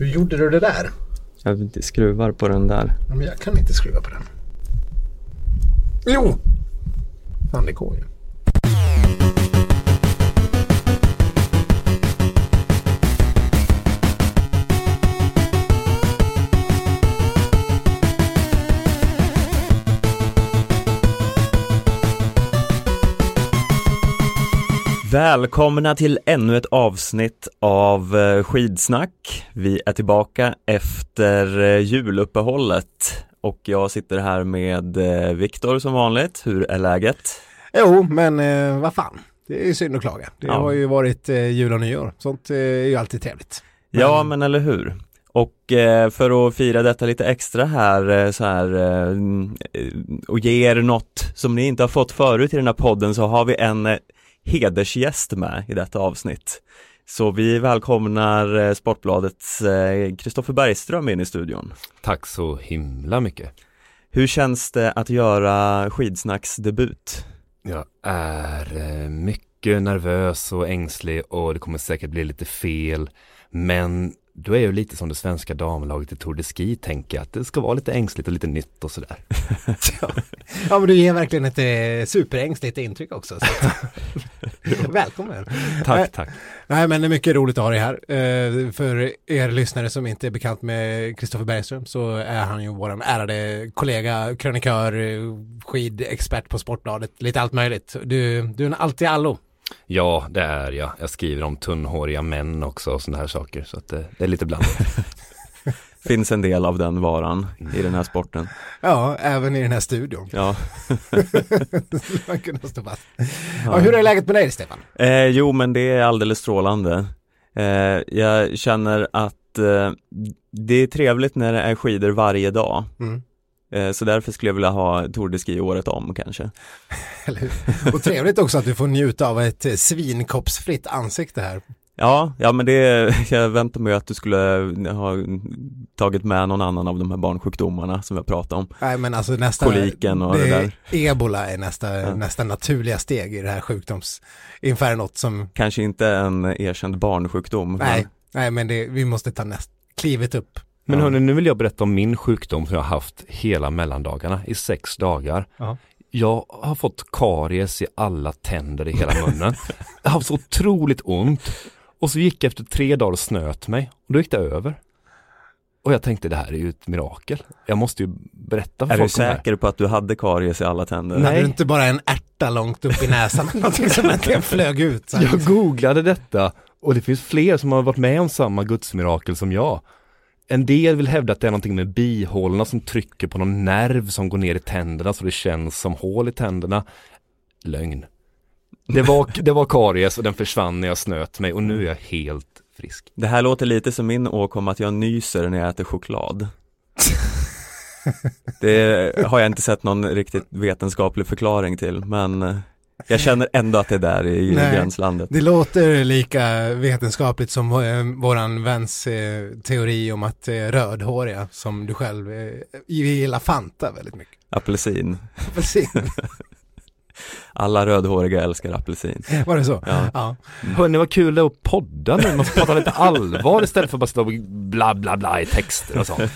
Hur gjorde du det där? Jag skruvar på den där. Men jag kan inte skruva på den. Jo! Fan, det går ju. Välkomna till ännu ett avsnitt av eh, Skidsnack. Vi är tillbaka efter eh, juluppehållet och jag sitter här med eh, Viktor som vanligt. Hur är läget? Jo, men eh, vad fan. Det är synd att klaga. Det Ja. har ju varit eh, jul och nyår. Sånt eh, är ju alltid trevligt. Ja, men eller hur? Och för att fira detta lite extra här, så här och ge er något som ni inte har fått förut i den här podden så har vi en hedersgäst med i detta avsnitt. Så vi välkomnar eh, Sportbladets eh, Kristoffer Bergström in i studion. Tack så himla mycket. Hur känns det att göra skidsnacksdebut? Jag är eh, mycket nervös och ängslig och det kommer säkert bli lite fel. Men då är jag lite som det svenska damlaget i Tour de Ski tänker jag att det ska vara lite ängsligt och lite nytt och sådär. Ja, men du ger verkligen ett eh, superängsligt intryck också. Välkommen. Tack, tack. Nej, men det är mycket roligt att ha dig här. Eh, för er lyssnare som inte är bekant med Kristoffer Bergström så är han ju vår ärade kollega, krönikör, eh, skidexpert på Sportbladet, lite allt möjligt. Du, du är en allt i allo. Ja, det är jag. Jag skriver om tunnhåriga män också och sådana här saker så att det, det är lite blandat. Finns en del av den varan i den här sporten. Ja, även i den här studion. Ja, Man kunde stå fast. Ja, hur är läget med dig, Stefan? Eh, jo, men det är alldeles strålande. Eh, jag känner att eh, det är trevligt när det är skidor varje dag. Mm. Eh, så därför skulle jag vilja ha Tour de Ski året om kanske. Och trevligt också att du får njuta av ett eh, svinkoppsfritt ansikte här. Ja, ja men det, jag väntar mig att du skulle ha tagit med någon annan av de här barnsjukdomarna som jag pratade om. Nej men alltså nästa... Koliken och det där. Ebola är nästa, Ja. nästa naturliga steg i det här sjukdomsinfernot som... Kanske inte en erkänd barnsjukdom. Nej, nej men det, vi måste ta näst, klivet upp. Men Ja. hörni, nu vill jag berätta om min sjukdom som jag har haft hela mellandagarna i sex dagar. Ja. Jag har fått karies i alla tänder i hela munnen. Jag har haft så otroligt ont. Och så gick jag efter tre dagar och snöt mig. Och då gick det över. Och jag tänkte det här är ju ett mirakel. Jag måste ju berätta för Är du folk det här. säker på att du hade karies i alla tänder? Nej. Hade du inte bara en ärta långt upp i näsan någonting som äntligen flög ut? Så. Jag googlade detta och det finns fler som har varit med om samma gudsmirakel som jag. En del vill hävda att det är någonting med bihålorna som trycker på någon nerv som går ner i tänderna så det känns som hål i tänderna. Lögn. Det var, det var karies och den försvann när jag snöt mig och nu är jag helt frisk. Det här låter lite som min åkomma att jag nyser när jag äter choklad. Det har jag inte sett någon riktigt vetenskaplig förklaring till, men eh, jag känner ändå att det är där i Nej. gränslandet. Det låter lika vetenskapligt som eh, våran väns eh, teori om att eh, rödhåriga, som du själv gillar Fanta väldigt mycket. Apelsin. Apelsin, Alla rödhåriga älskar apelsin. var det så? Ja. ja. Hörni vad kul det är att podda nu, man får prata lite allvar istället för att bara stå och bla bla bla i texter och sånt.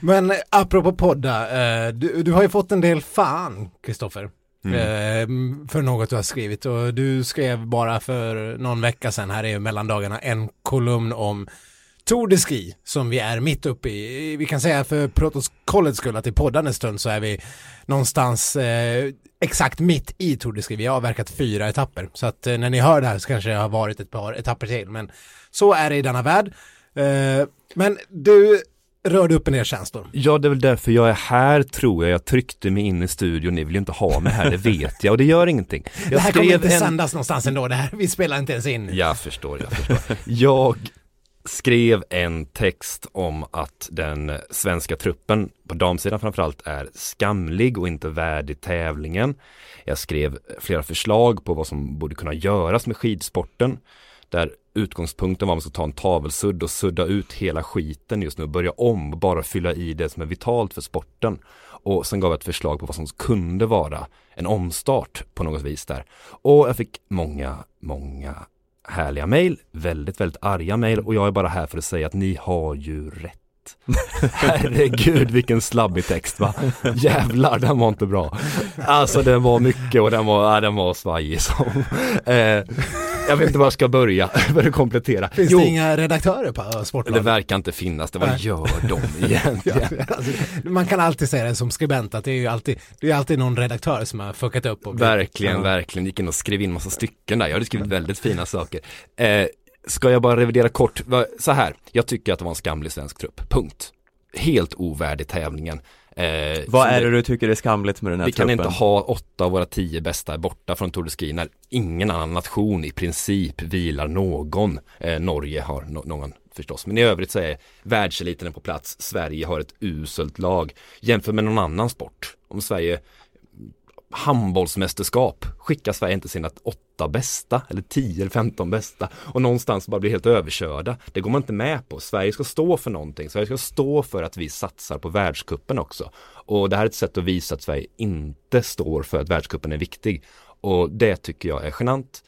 Men apropå podda, du, du har ju fått en del fan, Kristoffer. Mm. Ehm, för något du har skrivit och du skrev bara för någon vecka sedan här i mellandagarna en kolumn om Tour de Ski som vi är mitt uppe i. Vi kan säga för protokollets skull att i poddande stund så är vi någonstans eh, exakt mitt i Tour de Ski. Vi har avverkat fyra etapper så att eh, när ni hör det här så kanske det har varit ett par etapper till men så är det i denna värld. Eh, men du rörde upp en del känslor. Ja, det är väl därför jag är här tror jag. Jag tryckte mig in i studion. Ni vill ju inte ha mig här, det vet jag och det gör ingenting. Jag det här kommer inte en- sändas någonstans ändå, det här, vi spelar inte ens in. Jag förstår, jag förstår. Jag skrev en text om att den svenska truppen, på damsidan framförallt, är skamlig och inte värdig tävlingen. Jag skrev flera förslag på vad som borde kunna göras med skidsporten. Där utgångspunkten var att man ska ta en tavelsudd och sudda ut hela skiten just nu och börja om och bara fylla i det som är vitalt för sporten. Och sen gav jag ett förslag på vad som kunde vara en omstart på något vis där. Och jag fick många, många härliga mejl, väldigt, väldigt arga mejl och jag är bara här för att säga att ni har ju rätt. Herregud vilken slabbig text va. Jävlar den var inte bra. Alltså den var mycket och den var, ja, den var svajig som. Eh, jag vet inte var jag ska börja för att komplettera. Finns Jo, det inga redaktörer på det Sportbladet? verkar inte finnas det. Vad Nej. gör de egentligen? Alltså, man kan alltid säga det som skribent att det är ju alltid, det är alltid någon redaktör som har fuckat upp. Och Verkligen, Ja. verkligen. Gick in och skrev in massa stycken där. Jag hade skrivit väldigt fina saker. Eh, ska jag bara revidera kort? Så här, jag tycker att det var en skamlig svensk trupp. Punkt. Helt ovärdig tävlingen. Eh, Vad är det du tycker är skamligt med den här Vi kan truppen? inte ha åtta av våra tio bästa borta från Tour de Ski när ingen annan nation i princip vilar någon. Eh, Norge har no- någon förstås, men i övrigt så är världseliten på plats. Sverige har ett uselt lag. Jämför med någon annan sport. Om Sverige handbollsmästerskap skickar Sverige inte sina åtta bästa eller 10 eller 15 bästa och någonstans bara blir helt överkörda. Det går man inte med på. Sverige ska stå för någonting. Sverige ska stå för att vi satsar på världskuppen också. Och det här är ett sätt att visa att Sverige inte står för att världskuppen är viktig. Och det tycker jag är genant.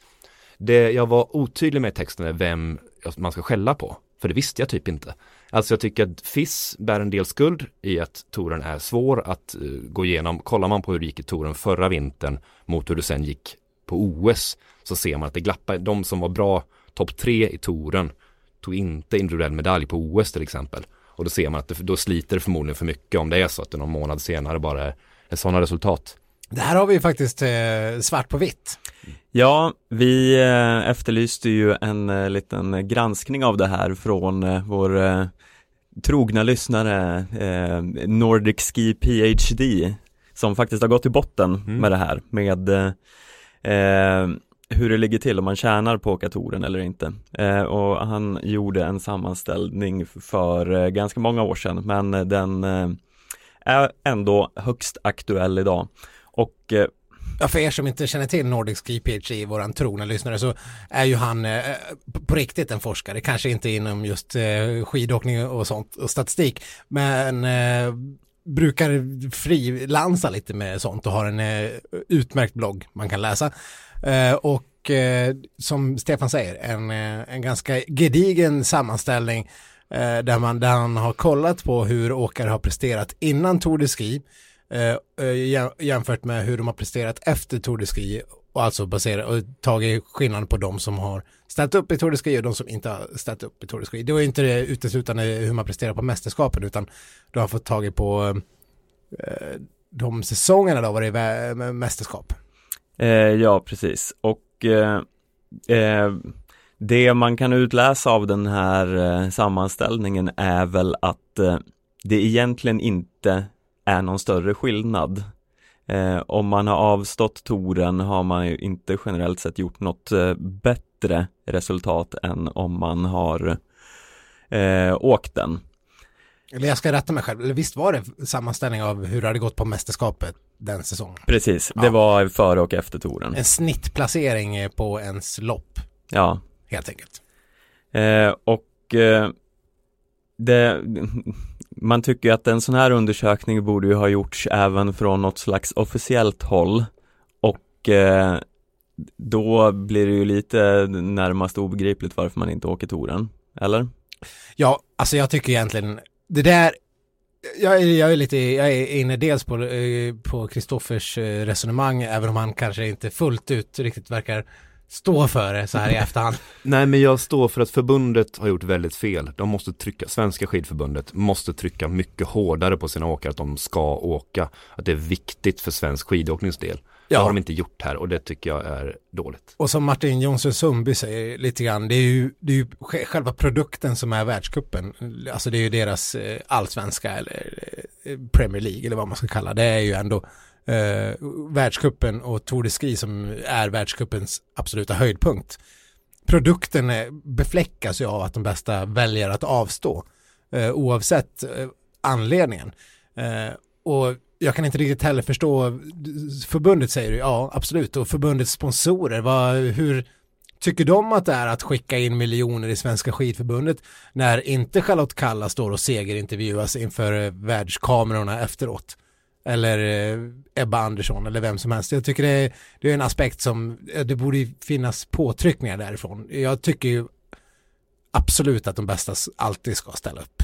Det jag var otydlig med i texten är vem man ska skälla på. För det visste jag typ inte. Alltså jag tycker att FIS bär en del skuld i att touren är svår att uh, gå igenom. Kollar man på hur det gick i touren förra vintern mot hur det sen gick på OS så ser man att det glappar. De som var bra topp tre i touren tog inte individuell medalj på OS till exempel. Och då ser man att det, då sliter det förmodligen för mycket om det är så att det någon månad senare bara är sådana resultat. Det här har vi ju faktiskt eh, svart på vitt. Ja, vi eh, efterlyste ju en eh, liten granskning av det här från eh, vår eh, trogna lyssnare eh, Nordic Ski PhD som faktiskt har gått till botten Mm. med det här med eh, hur det ligger till om man tjänar på åkatoren eller inte. Och han gjorde en sammanställning för ganska många år sedan men den är ändå högst aktuell idag. Och eh, Ja, för er som inte känner till Nordic Ski PhD, våran trogna lyssnare, så är ju han eh, på- riktigt en forskare, kanske inte inom just eh, skidåkning och sånt och statistik, men eh, brukar frilansa lite med sånt och har en eh, utmärkt blogg man kan läsa. Eh, och eh, som Stefan säger, en, eh, en ganska gedigen sammanställning eh, där, man, där han har kollat på hur åkare har presterat innan Tour de Ski eh, eh jämfört med hur de har presterat efter Tour de Ski och alltså baserat och tagit skillnad på de som har ställt upp i Tour de Ski och de som inte har ställt upp i Tour de Ski. Det var inte det uteslutande hur man presterar på mästerskapen utan du har fått tagit på eh, de säsongerna då var det vä- mästerskap. Eh, ja, precis. Och eh, eh, det man kan utläsa av den här eh, sammanställningen är väl att eh, det egentligen inte är någon större skillnad. Eh, om man har avstått touren har man ju inte generellt sett gjort något eh, bättre resultat än om man har eh, åkt den. Eller jag ska rätta mig själv, eller visst var det sammanställning av hur det hade gått på mästerskapet den säsongen? Precis, det Ja. var före och efter touren. En snittplacering eh, på ens lopp, Ja, helt enkelt. Eh, och eh, det, man tycker ju att en sån här undersökning borde ju ha gjorts även från något slags officiellt håll och eh, då blir det ju lite närmast obegripligt varför man inte åker touren, eller? Ja, alltså jag tycker egentligen, det där, jag är, jag är lite, jag är inne dels på, eh, på Kristoffers eh, resonemang, även om han kanske inte fullt ut riktigt verkar stå för det så här i efterhand. Nej men jag står för att förbundet har gjort väldigt fel. De måste trycka, Svenska skidförbundet måste trycka mycket hårdare på sina åkare att de ska åka. Att det är viktigt för svensk skidåknings del. Det Ja. har de inte gjort här och det tycker jag är dåligt. Och som Martin Jonsson Sundby säger lite grann, det är ju, det är ju sj- själva produkten som är världskuppen. Alltså det är ju deras eh, allsvenska eller eh, Premier League eller vad man ska kalla det. Det är ju ändå eh, världskuppen och Tour de Ski som är världskuppens absoluta höjdpunkt. Produkten är, befläckas ju av att de bästa väljer att avstå eh, oavsett eh, anledningen. Eh, och jag kan inte riktigt heller förstå, förbundet säger ju ja absolut och förbundets sponsorer, vad, hur tycker de att det är att skicka in miljoner i Svenska skidförbundet när inte Charlotte Kalla står och segerintervjuas inför eh, världskamerorna efteråt? Eller eh, Ebba Andersson eller vem som helst. Jag tycker det är, det är en aspekt som, eh, det borde finnas påtryckningar därifrån. Jag tycker ju absolut att de bästa alltid ska ställa upp.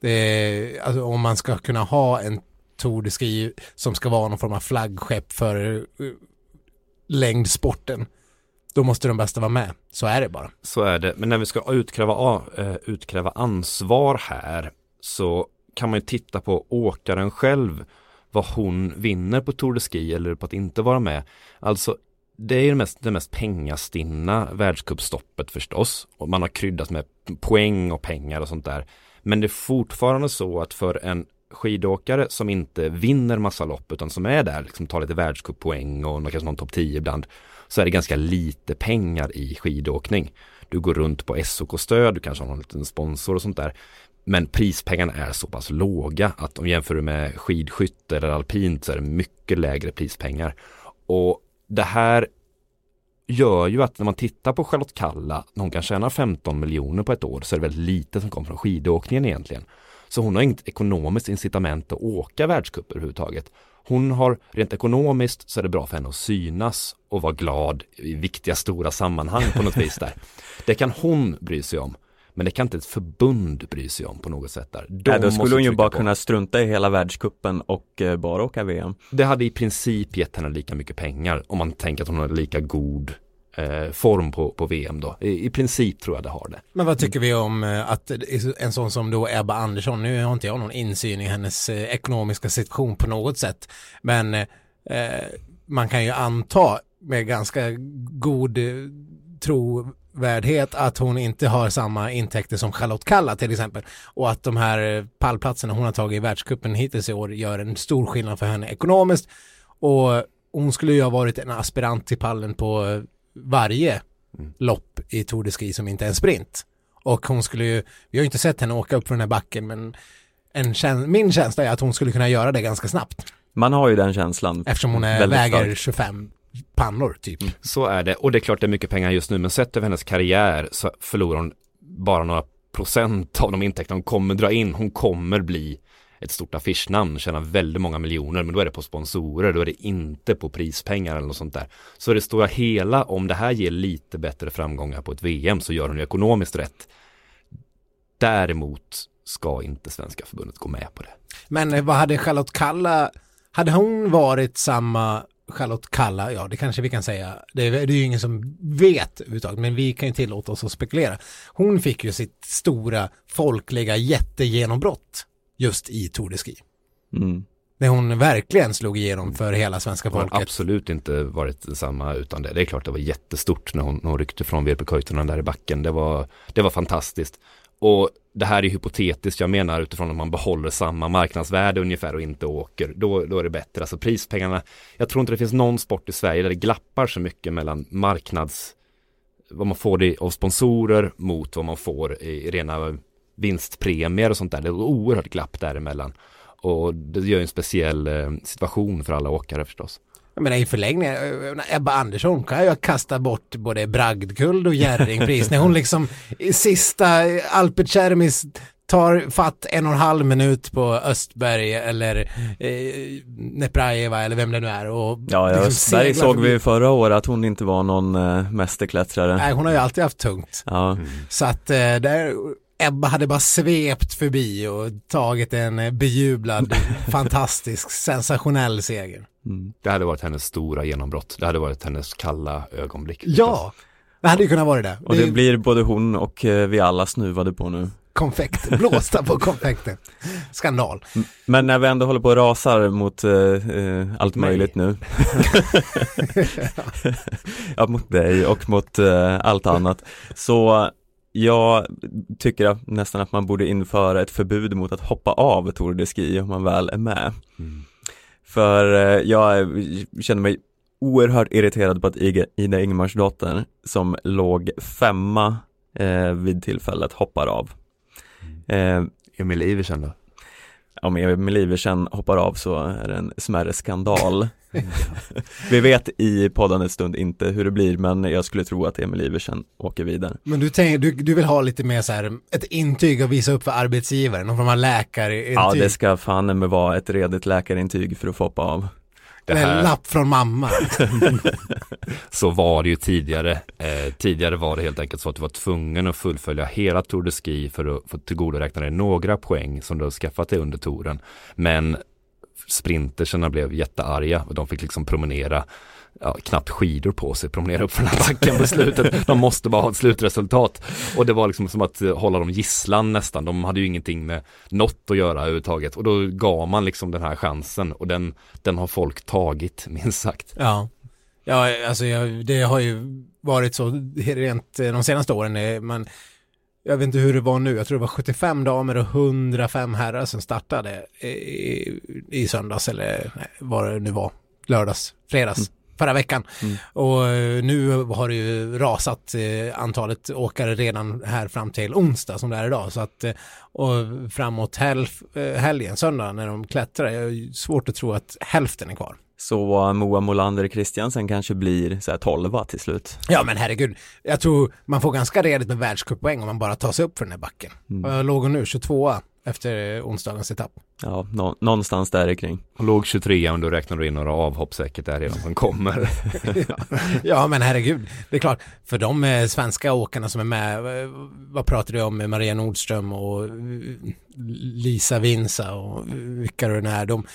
Det är, alltså, om man ska kunna ha en Tour de Ski som ska vara någon form av flaggskepp för uh, längdsporten då måste de bästa vara med. Så är det bara. Så är det, men när vi ska utkräva, uh, utkräva ansvar här så kan man ju titta på åkaren själv vad hon vinner på Tour de Ski eller på att inte vara med. Alltså det är det mest, det mest pengastinna världscupstoppet förstås. Och man har kryddat med poäng och pengar och sånt där. Men det är fortfarande så att för en skidåkare som inte vinner massa lopp utan som är där, liksom tar lite världscuppoäng och kanske någon topp 10 ibland, så är det ganska lite pengar i skidåkning. Du går runt på SOK-stöd, du kanske har någon liten sponsor och sånt där. Men prispengarna är så pass låga att om jämför du med skidskytte eller alpint så är det mycket lägre prispengar. Och det här gör ju att när man tittar på Charlotte Kalla, när hon kan tjäna 15 miljoner på ett år, så är det väldigt lite som kommer från skidåkningen egentligen. Så hon har inget ekonomiskt incitament att åka världscup överhuvudtaget. Hon har rent ekonomiskt så är det bra för henne att synas och vara glad i viktiga stora sammanhang på något vis där. Det kan hon bry sig om. Men det kan inte ett förbund bry sig om på något sätt där. De Nej, då skulle hon ju bara på. kunna strunta i hela världskuppen och eh, bara åka VM. Det hade i princip gett henne lika mycket pengar om man tänker att hon har lika god eh, form på, på VM då. I, I, princip tror jag det har det. Men vad tycker vi om eh, att en sån som då Ebba Andersson, nu har inte jag någon insyn i hennes eh, ekonomiska situation på något sätt, men eh, man kan ju anta med ganska god trovärdighet att hon inte har samma intäkter som Charlotte Kalla till exempel och att de här pallplatserna hon har tagit i världskuppen hittills i år gör en stor skillnad för henne ekonomiskt och hon skulle ju ha varit en aspirant till pallen på varje mm. lopp i Tour de Ski som inte är en sprint. Och hon skulle ju, vi har ju inte sett henne åka upp för den här backen men en, min känsla är att hon skulle kunna göra det ganska snabbt. Man har ju den känslan. Eftersom hon är, väger stark. 25 pannor typ. Mm. Så är det och det är klart det är mycket pengar just nu men sett över hennes karriär så förlorar hon bara några procent av de intäkter hon kommer dra in. Hon kommer bli ett stort affischnamn tjänar väldigt många miljoner men då är det på sponsorer, då är det inte på prispengar eller något sånt där. Så det stora hela, om det här ger lite bättre framgångar på ett VM så gör hon ju ekonomiskt rätt. Däremot ska inte Svenska förbundet gå med på det. Men vad hade Charlotte Kalla, hade hon varit samma Charlotte Kalla, ja det kanske vi kan säga, det är, det är ju ingen som vet överhuvudtaget, men vi kan ju tillåta oss att spekulera. Hon fick ju sitt stora folkliga jättegenombrott just i Tour de Ski. Mm. När hon verkligen slog igenom för hela svenska folket. Det har absolut inte varit samma utan det. Det är klart det var jättestort när hon, när hon ryckte från VP Koitunen där i backen. Det var, det var fantastiskt. Och det här är hypotetiskt, jag menar utifrån att man behåller samma marknadsvärde ungefär och inte åker, då, då är det bättre. Alltså prispengarna, jag tror inte det finns någon sport i Sverige där det glappar så mycket mellan marknads, vad man får det av sponsorer mot vad man får i rena vinstpremier och sånt där. Det är oerhört glapp däremellan. Och det gör en speciell eh, situation för alla åkare förstås. Jag menar i förlängningen, eh, Ebba Andersson kan ju kasta bort både bragdguld och Jerringpris när hon liksom i sista Alpert Cermis tar fatt en och en halv minut på Östberg eller eh, Neprajeva eller vem det nu är och Ja, ja liksom Östberg såg vi förra året att hon inte var någon eh, mästerklättrare. Nej, hon har ju alltid haft tungt. Ja. Mm. Så att eh, där Ebba hade bara svept förbi och tagit en bejublad, fantastisk, sensationell seger. Mm. Det hade varit hennes stora genombrott. Det hade varit hennes kalla ögonblick. Ja, det hade ju kunnat vara det. Och det, det blir både hon och eh, vi alla snuvade på nu. Konfekt, blåsta på konfekten. Skandal. Men när vi ändå håller på och rasar mot uh, allt Nej. möjligt nu. ja, mot dig och mot uh, allt annat. Så jag tycker nästan att man borde införa ett förbud mot att hoppa av Tour de Ski om man väl är med. Mm. För eh, jag känner mig oerhört irriterad på att Ida Ingemarsdotter som låg femma eh, vid tillfället hoppar av. Eh, Emil Iversen då? Om Emil Iversen hoppar av så är det en smärre skandal. Vi vet i poddandets stund inte hur det blir men jag skulle tro att Emil Iversen åker vidare. Men du, tänker, du, du vill ha lite mer så här, ett intyg att visa upp för arbetsgivaren, någon form av läkarintyg? Ja det ska fan med vara ett redigt läkarintyg för att få hoppa av. En lapp från mamma. så var det ju tidigare. Eh, tidigare var det helt enkelt så att du var tvungen att fullfölja hela Tour de Ski för att få tillgodoräkna dig några poäng som du har skaffat dig under touren. Men sprinterserna blev jättearga och de fick liksom promenera ja, knappt skidor på sig, promenera upp för den här backen på slutet. De måste bara ha ett slutresultat. Och det var liksom som att eh, hålla dem gisslan nästan. De hade ju ingenting med något att göra överhuvudtaget. Och då gav man liksom den här chansen och den, den har folk tagit, minst sagt. Ja. Ja, alltså jag, det har ju varit så rent eh, de senaste åren. eh, Man, jag vet inte hur det var nu, jag tror det var 75 damer och 105 herrar som startade i, i söndags eller nej, vad det nu var, lördags, fredags. Förra veckan. Mm. Och eh, nu har det ju rasat eh, antalet åkare redan här fram till onsdag som det är idag. Så att, eh, och framåt helg, eh, helgen, söndag när de klättrar, jag ju svårt att tro att hälften är kvar. Så Moa Molander Christiansen kanske blir så här 12 till slut. Ja men herregud, jag tror man får ganska redigt med världscuppoäng om man bara tar sig upp för den här backen. Mm. Låg hon nu 22 efter eh, onsdagens etapp. Ja, nå- någonstans där kring. Och låg 23 och då räknar du in några avhopp säkert där redan som kommer. ja men herregud, det är klart, för de eh, svenska åkarna som är med, eh, vad pratar du om, Maria Nordström och eh, Lisa Vinsa och eh, vilka det nu är, de,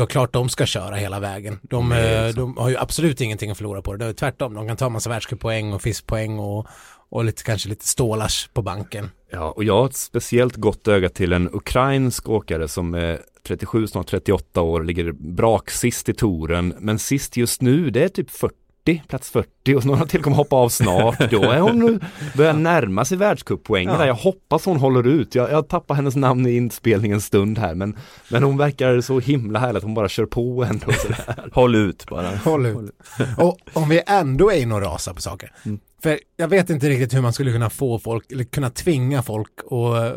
då är klart de ska köra hela vägen. De, så. de har ju absolut ingenting att förlora på det, det är tvärtom, de kan ta massa världscuppoäng och fiskpoäng och, och lite, kanske lite stålars på banken. Ja, och jag har ett speciellt gott öga till en ukrainsk åkare som är 37, snart 38 år, ligger brak sist i touren, men sist just nu, det är typ 40, plats 40 och några till kommer hoppa av snart. Då är hon nu, börjar närma sig världscuppoängen Ja. Jag hoppas hon håller ut. Jag, jag tappar hennes namn i inspelningen en stund här, men, men hon verkar så himla härligt att hon bara kör på ändå. Sådär. Håll ut bara. Håll ut. Och om vi ändå är inne och rasar på saker. Mm. För jag vet inte riktigt hur man skulle kunna få folk, eller kunna tvinga folk att,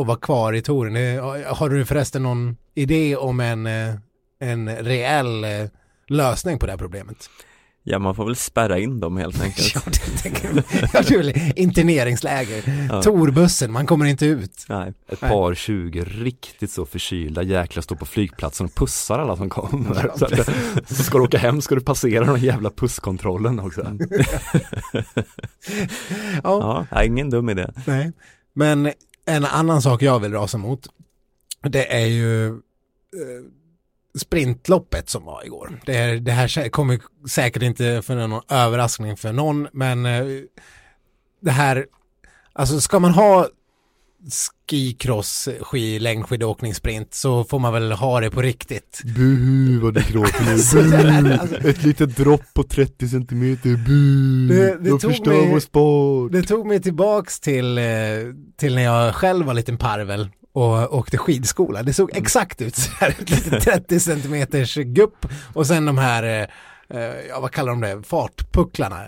att vara kvar i touren. Eh, Har du förresten någon idé om en, eh, en reell eh, lösning på det här problemet? Ja, man får väl spärra in dem helt enkelt. Ja, det tänker jag. Väl interneringsläger. Ja. Torbussen, man kommer inte ut. Nej. Ett par 20 riktigt så förkylda jäklar står på flygplatsen och pussar alla som kommer. Ja, Så, att, så ska du åka hem ska du passera den jävla pusskontrollen också. Ja, Ja, nej, ingen dum idé. nej. Men en annan sak jag vill rasa mot, det är ju eh, sprintloppet som var igår. Det, är, det här kommer säkert inte för någon överraskning för någon, men eh, det här, alltså ska man ha skicross, ski, längdskidåkning, sprint så får man väl ha det på riktigt. Buhu vad du gråter där, alltså, Ett litet dropp på 30 centimeter, bu! Det- det De tog förstör mig- vår sport! Det tog mig tillbaks till, eh, till när jag själv var liten parvel och åkte skidskola. Det såg exakt ut så här, ett litet 30 centimeters gupp och sen de här, eh, eh, ja vad kallar de det, fartpucklarna.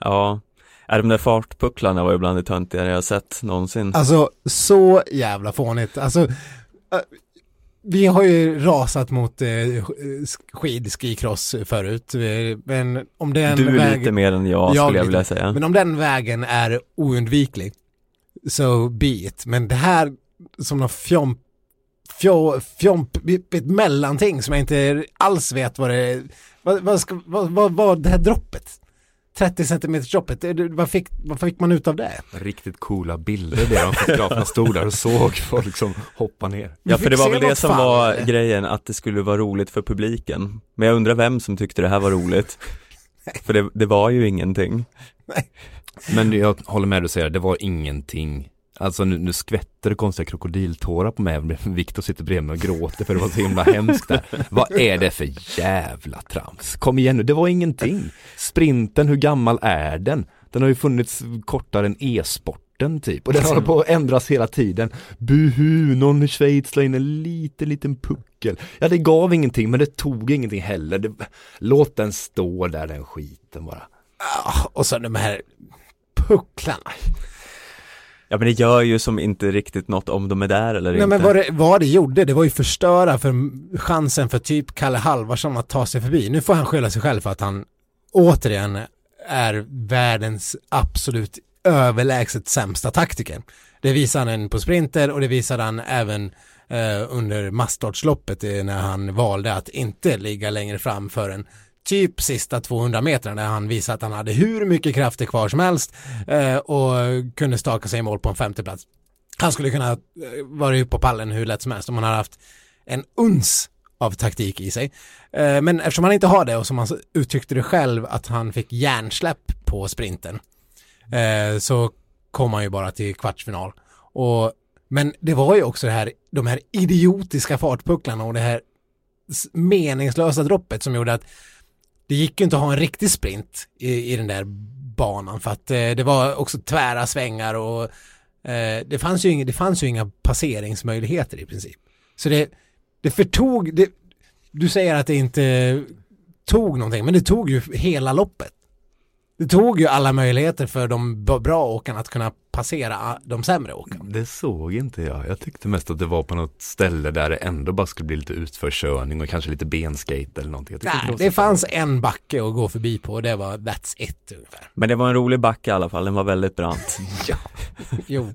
Ja, är de där fartpucklarna var ju bland det töntigare jag sett någonsin. Alltså så jävla fånigt. Alltså, eh, vi har ju rasat mot eh, skid, skikross förut, men om den Du är vägen- lite mer än jag Jag skulle jag vilja säga. Men om den vägen är oundviklig, so be it. Men det här som någon fjomp, fjå, fjomp, ett mellanting som jag inte alls vet vad det är. Vad, vad, ska, vad, vad, vad det här droppet? 30 centimeters droppet, vad fick, vad fick man ut av det? Riktigt coola bilder det de fotograferna stod där och såg folk som hoppa ner. Ja, för det var väl det som var grejen, att det skulle vara roligt för publiken. Men jag undrar vem som tyckte det här var roligt. För det, det var ju ingenting. Men jag håller med dig och säger, det var ingenting. Alltså nu, nu skvätter det konstiga krokodiltårar på mig. Viktor sitter bredvid mig och gråter för det var så himla hemskt där. Vad är det för jävla trams? Kom igen nu, det var ingenting. Sprinten, hur gammal är den? Den har ju funnits kortare än e-sporten typ. Och den håller på att ändras hela tiden. Buhu, någon i Schweiz la in en liten, liten puckel. Ja, det gav ingenting, men det tog ingenting heller. Det, låt den stå där, den skiten bara. Ah, och så de här pucklarna. Ja men det gör ju som inte riktigt något om de är där eller Nej inte. men vad det, vad det gjorde, det var ju förstöra för chansen för typ Kalle Halvarsson att ta sig förbi. Nu får han skylla sig själv för att han återigen är världens absolut överlägset sämsta taktiker. Det visar han på sprinter och det visade han även eh, under masstartsloppet eh, när han valde att inte ligga längre fram för en typ sista 200 meter när han visade att han hade hur mycket krafter kvar som helst eh, och kunde staka sig i mål på en femteplats. Han skulle kunna eh, vara uppe på pallen hur lätt som helst om han hade haft en uns av taktik i sig. Eh, men eftersom han inte har det och som han uttryckte det själv att han fick hjärnsläpp på sprinten eh, så kom han ju bara till kvartsfinal. Och, men det var ju också det här, de här idiotiska fartpucklarna och det här meningslösa droppet som gjorde att det gick ju inte att ha en riktig sprint i, i den där banan för att eh, det var också tvära svängar och eh, det, fanns ju inga, det fanns ju inga passeringsmöjligheter i princip. Så det, det förtog, det, du säger att det inte tog någonting, men det tog ju hela loppet. Det tog ju alla möjligheter för de bra åkarna att kunna passera de sämre åkarna. Det såg inte jag. Jag tyckte mest att det var på något ställe där det ändå bara skulle bli lite utförskörning och kanske lite benskate eller någonting. Nej, det så- fanns en backe att gå förbi på och det var that's it ungefär. Men det var en rolig backe i alla fall, den var väldigt brant. Jo.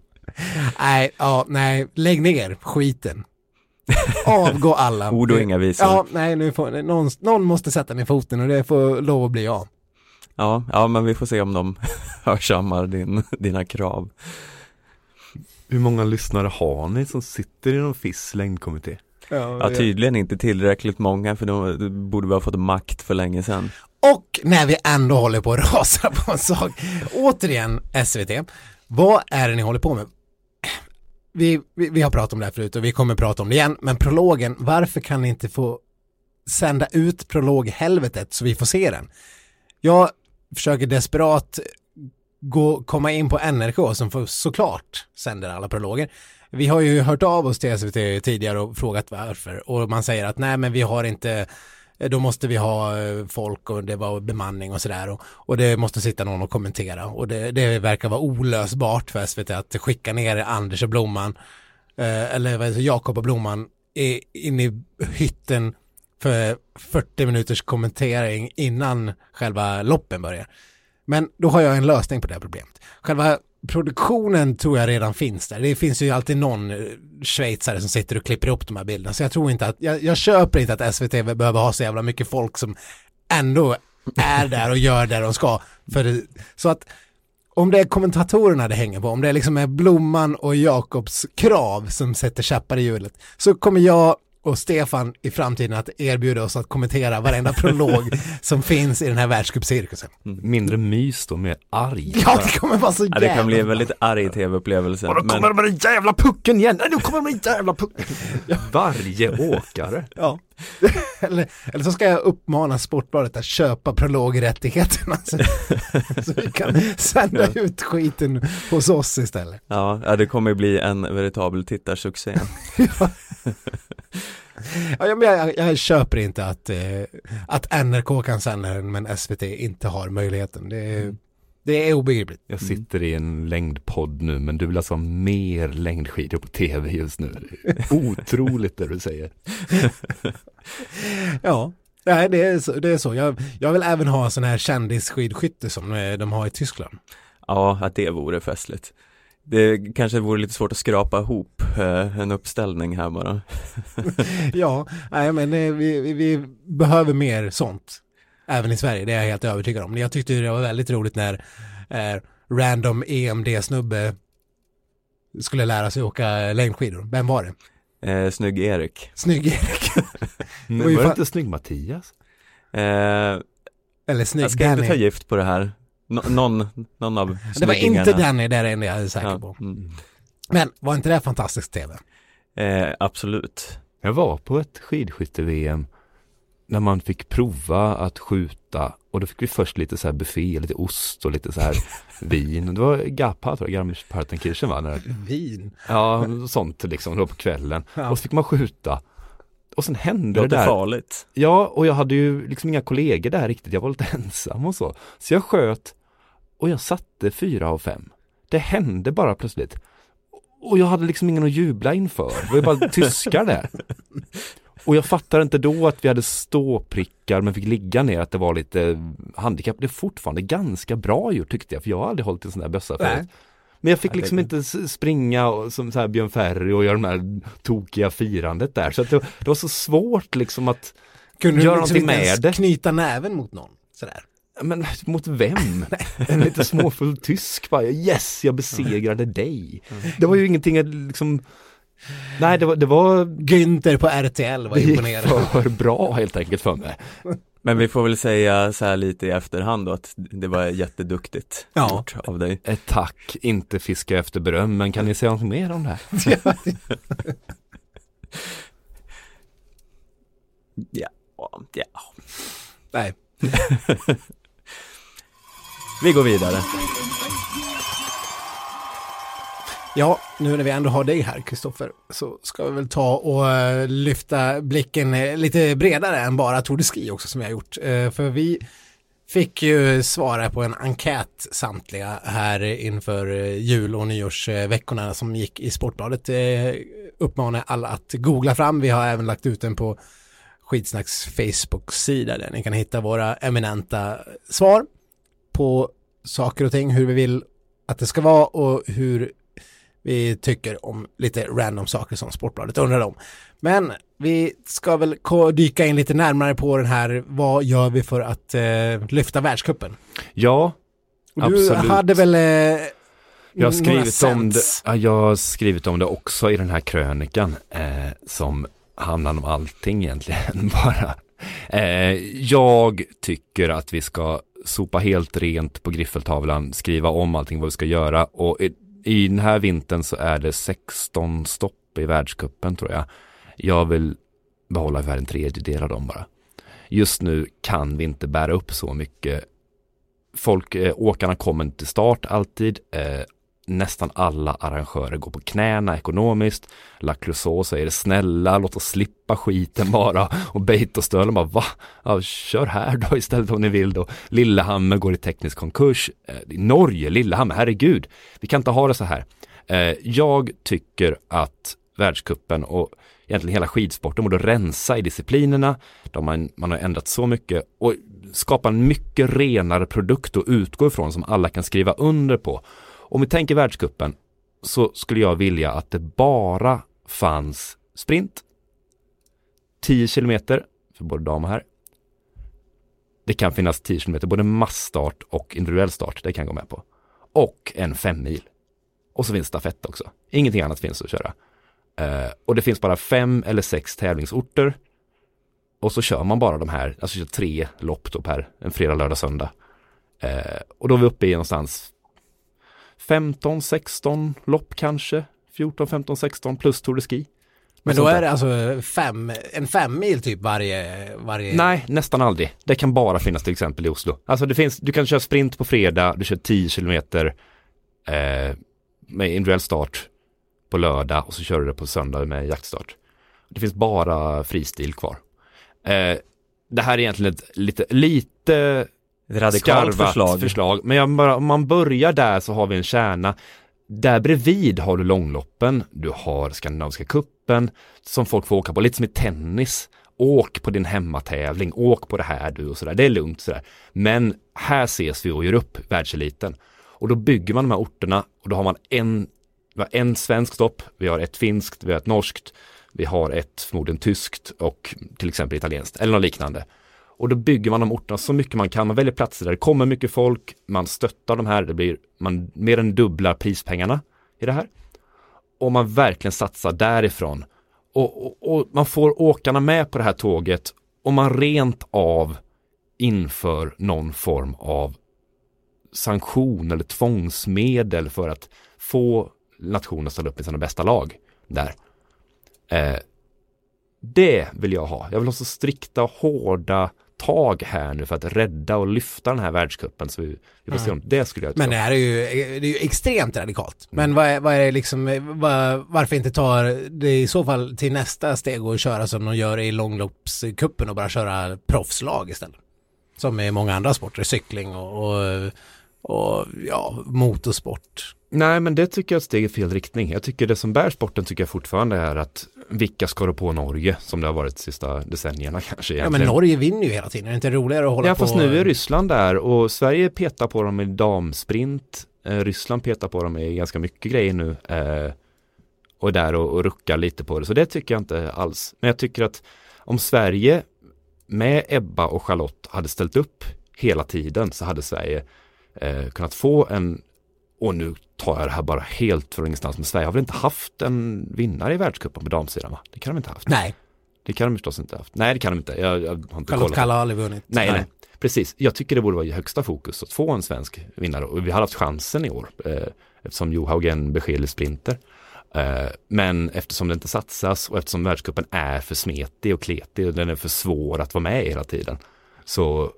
Nej, ja, nej, lägg ner skiten. Avgå alla. Ord och inga visor. Ja, nej, nu får, någon, någon måste sätta ner foten och det får lov att bli jag. Ja, ja men vi får se om de hörsammar din, dina krav. Hur många lyssnare har ni som sitter i någon FIS längdkommitté? Ja, tydligen inte tillräckligt många för då då borde vi ha fått makt för länge sedan. Och när vi ändå håller på att rasa på en sak. Återigen SVT. Vad är det ni håller på med? Vi, vi, vi har pratat om det här förut och vi kommer prata om det igen. Men prologen, varför kan ni inte få sända ut prologhelvetet så vi får se den? Jag försöker desperat gå, komma in på NRK som får, såklart sänder alla prologer. Vi har ju hört av oss till SVT tidigare och frågat varför och man säger att nej men vi har inte då måste vi ha eh, folk och det var bemanning och sådär och, och det måste sitta någon och kommentera och det, det verkar vara olösbart för SVT att skicka ner Anders och Blomman eh, eller Jakob och Blomman in i hytten för 40 minuters kommentering innan själva loppen börjar. Men då har jag en lösning på det här problemet. Själva produktionen tror jag redan finns där. Det finns ju alltid någon eh, schweizare som sitter och klipper ihop de här bilderna. Så jag tror inte att, jag, jag köper inte att SVT behöver ha så jävla mycket folk som ändå är där och gör det de ska. För det, så att om det är kommentatorerna det hänger på, om det liksom är Blomman och Jakobs krav som sätter käppar i hjulet, så kommer jag och Stefan i framtiden att erbjuda oss att kommentera varenda prolog som finns i den här världscupcirkusen. Mindre mys då, mer arg. Ja, det kommer vara så Ja, det kan bli en jävla- väldigt arg tv-upplevelse. Och då kommer de med den jävla pucken igen! Nej, nu kommer de med den jävla pucken! Varje åkare. Ja. eller, eller så ska jag uppmana Sportbladet att köpa prologrättigheterna så, så vi kan sända ut skiten hos oss istället. Ja, ja, det kommer bli en veritabel tittarsuccé. Ja, men jag, jag köper inte att, eh, att NRK kan sända den men SVT inte har möjligheten. Det är, det är obegripligt. Jag sitter i en längdpodd nu, men du vill alltså ha mer längdskidor på tv just nu. Otroligt det du säger. Ja, nej, det är så. Det är så. Jag, jag vill även ha sån här kändisskidskytte som eh, de har i Tyskland. Ja, att det vore festligt. Det kanske vore lite svårt att skrapa ihop eh, en uppställning här bara. Ja, nej, men eh, vi, vi, vi behöver mer sånt. Även i Sverige, det är jag helt övertygad om. Jag tyckte det var väldigt roligt när eh, random EMD-snubbe skulle lära sig åka längdskidor. Vem var det? Eh, snygg Erik. Snygg Erik. Men var det inte snygg Mattias? Eh, Eller snygg jag ska inte ta Danny. gift på det här. Nå- någon, någon av Det var inte Danny, det är det enda jag är säker Ja, på. mm. Men var inte det fantastisk tv? eh, absolut. Jag var på ett skidskytte-VM när man fick prova att skjuta och då fick vi först lite så här buffé, lite ost och lite så här vin. Det var tror jag, Garmisch-Partenkirchen va? När, Vin. ja, sånt liksom, då på kvällen. Ja. Och så fick man skjuta. Och sen hände Det det där. farligt. Ja, och jag hade ju liksom inga kollegor där riktigt. Jag var lite ensam och så. Så jag sköt och jag satte fyra av fem. Det hände bara plötsligt. Och jag hade liksom ingen att jubla inför. Det var ju bara tyskar där. Och jag fattar inte då att vi hade ståprickar men fick ligga ner att det var lite handikapp. Det är fortfarande ganska bra gjort tyckte jag för jag har aldrig hållit en sån där bössa förut. Men jag fick liksom inte springa och, som så här Björn Ferry och göra de här tokiga firandet där. Så det, det var så svårt liksom att Kunde göra du liksom någonting med det. knyta näven mot någon? Sådär. Men mot vem? en lite småfull tysk bara, yes jag besegrade dig. Det var ju ingenting att liksom Nej det var, det var Günther på RTL var det gick imponerad. för bra helt enkelt för mig. Men vi får väl säga så här lite i efterhand då att det var jätteduktigt Ja. gjort av dig. Ett tack, inte fiska efter beröm, men kan ni säga något mer om det här? Ja, ja. Nej. Vi går vidare. Ja, nu när vi ändå har dig här Kristoffer så ska vi väl ta och eh, lyfta blicken eh, lite bredare än bara Tour de Ski också som vi har gjort. Eh, för vi fick ju svara på en enkät samtliga här inför jul och nyårsveckorna som gick i Sportbladet. Uppmanar alla att googla fram. Vi har även lagt ut den på Skitsnacks Facebook-sida där ni kan hitta våra eminenta svar på saker och ting, hur vi vill att det ska vara och hur vi tycker om lite random saker som Sportbladet undrar om. Men vi ska väl dyka in lite närmare på den här, vad gör vi för att eh, lyfta världscupen? Ja, Du Absolut. hade väl eh, jag har skrivit om det, ja, jag har skrivit om det också i den här krönikan eh, som handlar om allting egentligen bara. Eh, jag tycker att vi ska sopa helt rent på griffeltavlan, skriva om allting vad vi ska göra och i, den här vintern så är det 16 stopp i världscupen tror jag. Jag vill behålla ungefär en tredjedel av dem bara. Just nu kan vi inte bära upp så mycket. Folk, eh, åkarna kommer inte till start alltid. Eh, nästan alla arrangörer går på knäna ekonomiskt. La Clouseau säger snälla låt oss slippa skiten bara och Beitostölen bara va? Ja, kör här då istället om ni vill då. Lillehammer går i teknisk konkurs. Eh, i Norge, Lillehammer, herregud. Vi kan inte ha det så här. Eh, jag tycker att världskuppen och egentligen hela skidsporten borde rensa i disciplinerna. De har, man har ändrat så mycket och skapa en mycket renare produkt att utgå ifrån som alla kan skriva under på. Om vi tänker världskuppen så skulle jag vilja att det bara fanns sprint, 10 kilometer för både dam och herr. Det kan finnas 10 kilometer, både massstart och individuell start, det kan jag gå med på. Och en fem mil. Och så finns stafett också. Ingenting annat finns att köra. Uh, och det finns bara fem eller sex tävlingsorter. Och så kör man bara de här, alltså kör tre lopp då per en fredag, lördag, söndag. Uh, och då är vi uppe i någonstans 15, 16 lopp kanske. 14, 15, 16 plus Tour de Ski. Men då är det alltså fem, en fem mil typ varje, varje... Nej, nästan aldrig. Det kan bara finnas till exempel i Oslo. Alltså det finns, du kan köra sprint på fredag, du kör 10 kilometer eh, med individuell start på lördag och så kör du det på söndag med jaktstart. Det finns bara fristil kvar. Eh, det här är egentligen ett lite, lite radikalt förslag. förslag. Men jag bara, om man börjar där så har vi en kärna. Där bredvid har du långloppen, du har Skandinaviska kuppen som folk får åka på, lite som i tennis. Åk på din hemmatävling, åk på det här du och sådär, det är lugnt sådär. Men här ses vi och gör upp världseliten. Och då bygger man de här orterna och då har man en, vi har en svensk stopp, vi har ett finskt, vi har ett norskt, vi har ett förmodligen tyskt och till exempel italienskt eller något liknande. Och då bygger man de orterna så mycket man kan. Man väljer platser där det kommer mycket folk. Man stöttar de här. Det blir, man mer än dubblar prispengarna i det här. Och man verkligen satsar därifrån. Och, och, och man får åkarna med på det här tåget. Och man rent av inför någon form av sanktion eller tvångsmedel för att få nationen att ställa upp i sina bästa lag där. Eh, det vill jag ha. Jag vill ha så strikta och hårda tag här nu för att rädda och lyfta den här världscupen. Så vi, vi får se om det skulle jag Men det tro. här är ju, det är ju extremt radikalt. Men vad är, vad är det liksom, vad, varför inte ta det i så fall till nästa steg och köra som de gör i långloppscupen och bara köra proffslag istället? Som i många andra sporter, cykling och, och, och ja, motorsport. Nej, men det tycker jag är ett steg i fel riktning. Jag tycker det som bär sporten tycker jag fortfarande är att vilka ska du på Norge som det har varit de sista decennierna kanske. Ja, men Norge vinner ju hela tiden. Är det inte roligare att hålla på? Ja, fast nu är Ryssland där och Sverige petar på dem i damsprint. Eh, Ryssland petar på dem i ganska mycket grejer nu. Eh, och är där och, och ruckar lite på det. Så det tycker jag inte alls. Men jag tycker att om Sverige med Ebba och Charlotte hade ställt upp hela tiden så hade Sverige eh, kunnat få en och nu tar jag det här bara helt från ingenstans, men Sverige har väl inte haft en vinnare i världscupen på damsidan va? Det kan de inte haft. Nej. Det kan de förstås inte haft. Nej, det kan de inte. Jag, jag har inte Charlotte Kalla har aldrig vunnit. Nej, nej, nej, Precis. Jag tycker det borde vara i högsta fokus att få en svensk vinnare och vi har haft chansen i år eh, eftersom Johaugen beskedlig sprinter. Eh, men eftersom det inte satsas och eftersom världscupen är för smetig och kletig och den är för svår att vara med i hela tiden så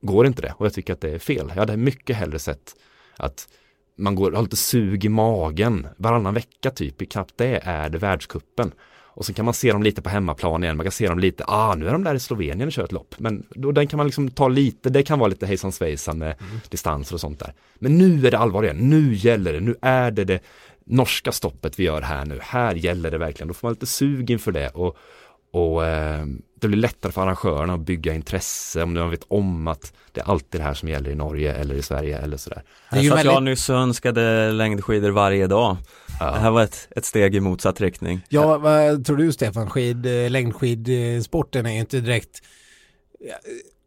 går inte det och jag tycker att det är fel. Jag hade mycket hellre sett att man går, har lite sug i magen varannan vecka typ, knappt det är det världskuppen. Och så kan man se dem lite på hemmaplan igen, man kan se dem lite, ah nu är de där i Slovenien och kör ett lopp. Men då den kan man liksom ta lite, det kan vara lite hejsan svejsan med mm. distanser och sånt där. Men nu är det allvar igen, nu gäller det, nu är det det norska stoppet vi gör här nu, här gäller det verkligen. Då får man lite sug inför det och, och eh, det blir lättare för arrangörerna att bygga intresse om de vet om att det är alltid det här som gäller i Norge eller i Sverige eller sådär. Det är ju väldigt... jag nyss önskade längdskidor varje dag. Ja. Det här var ett, ett steg i motsatt riktning. Ja, vad tror du Stefan? Skid, eh, längdskidsporten är ju inte direkt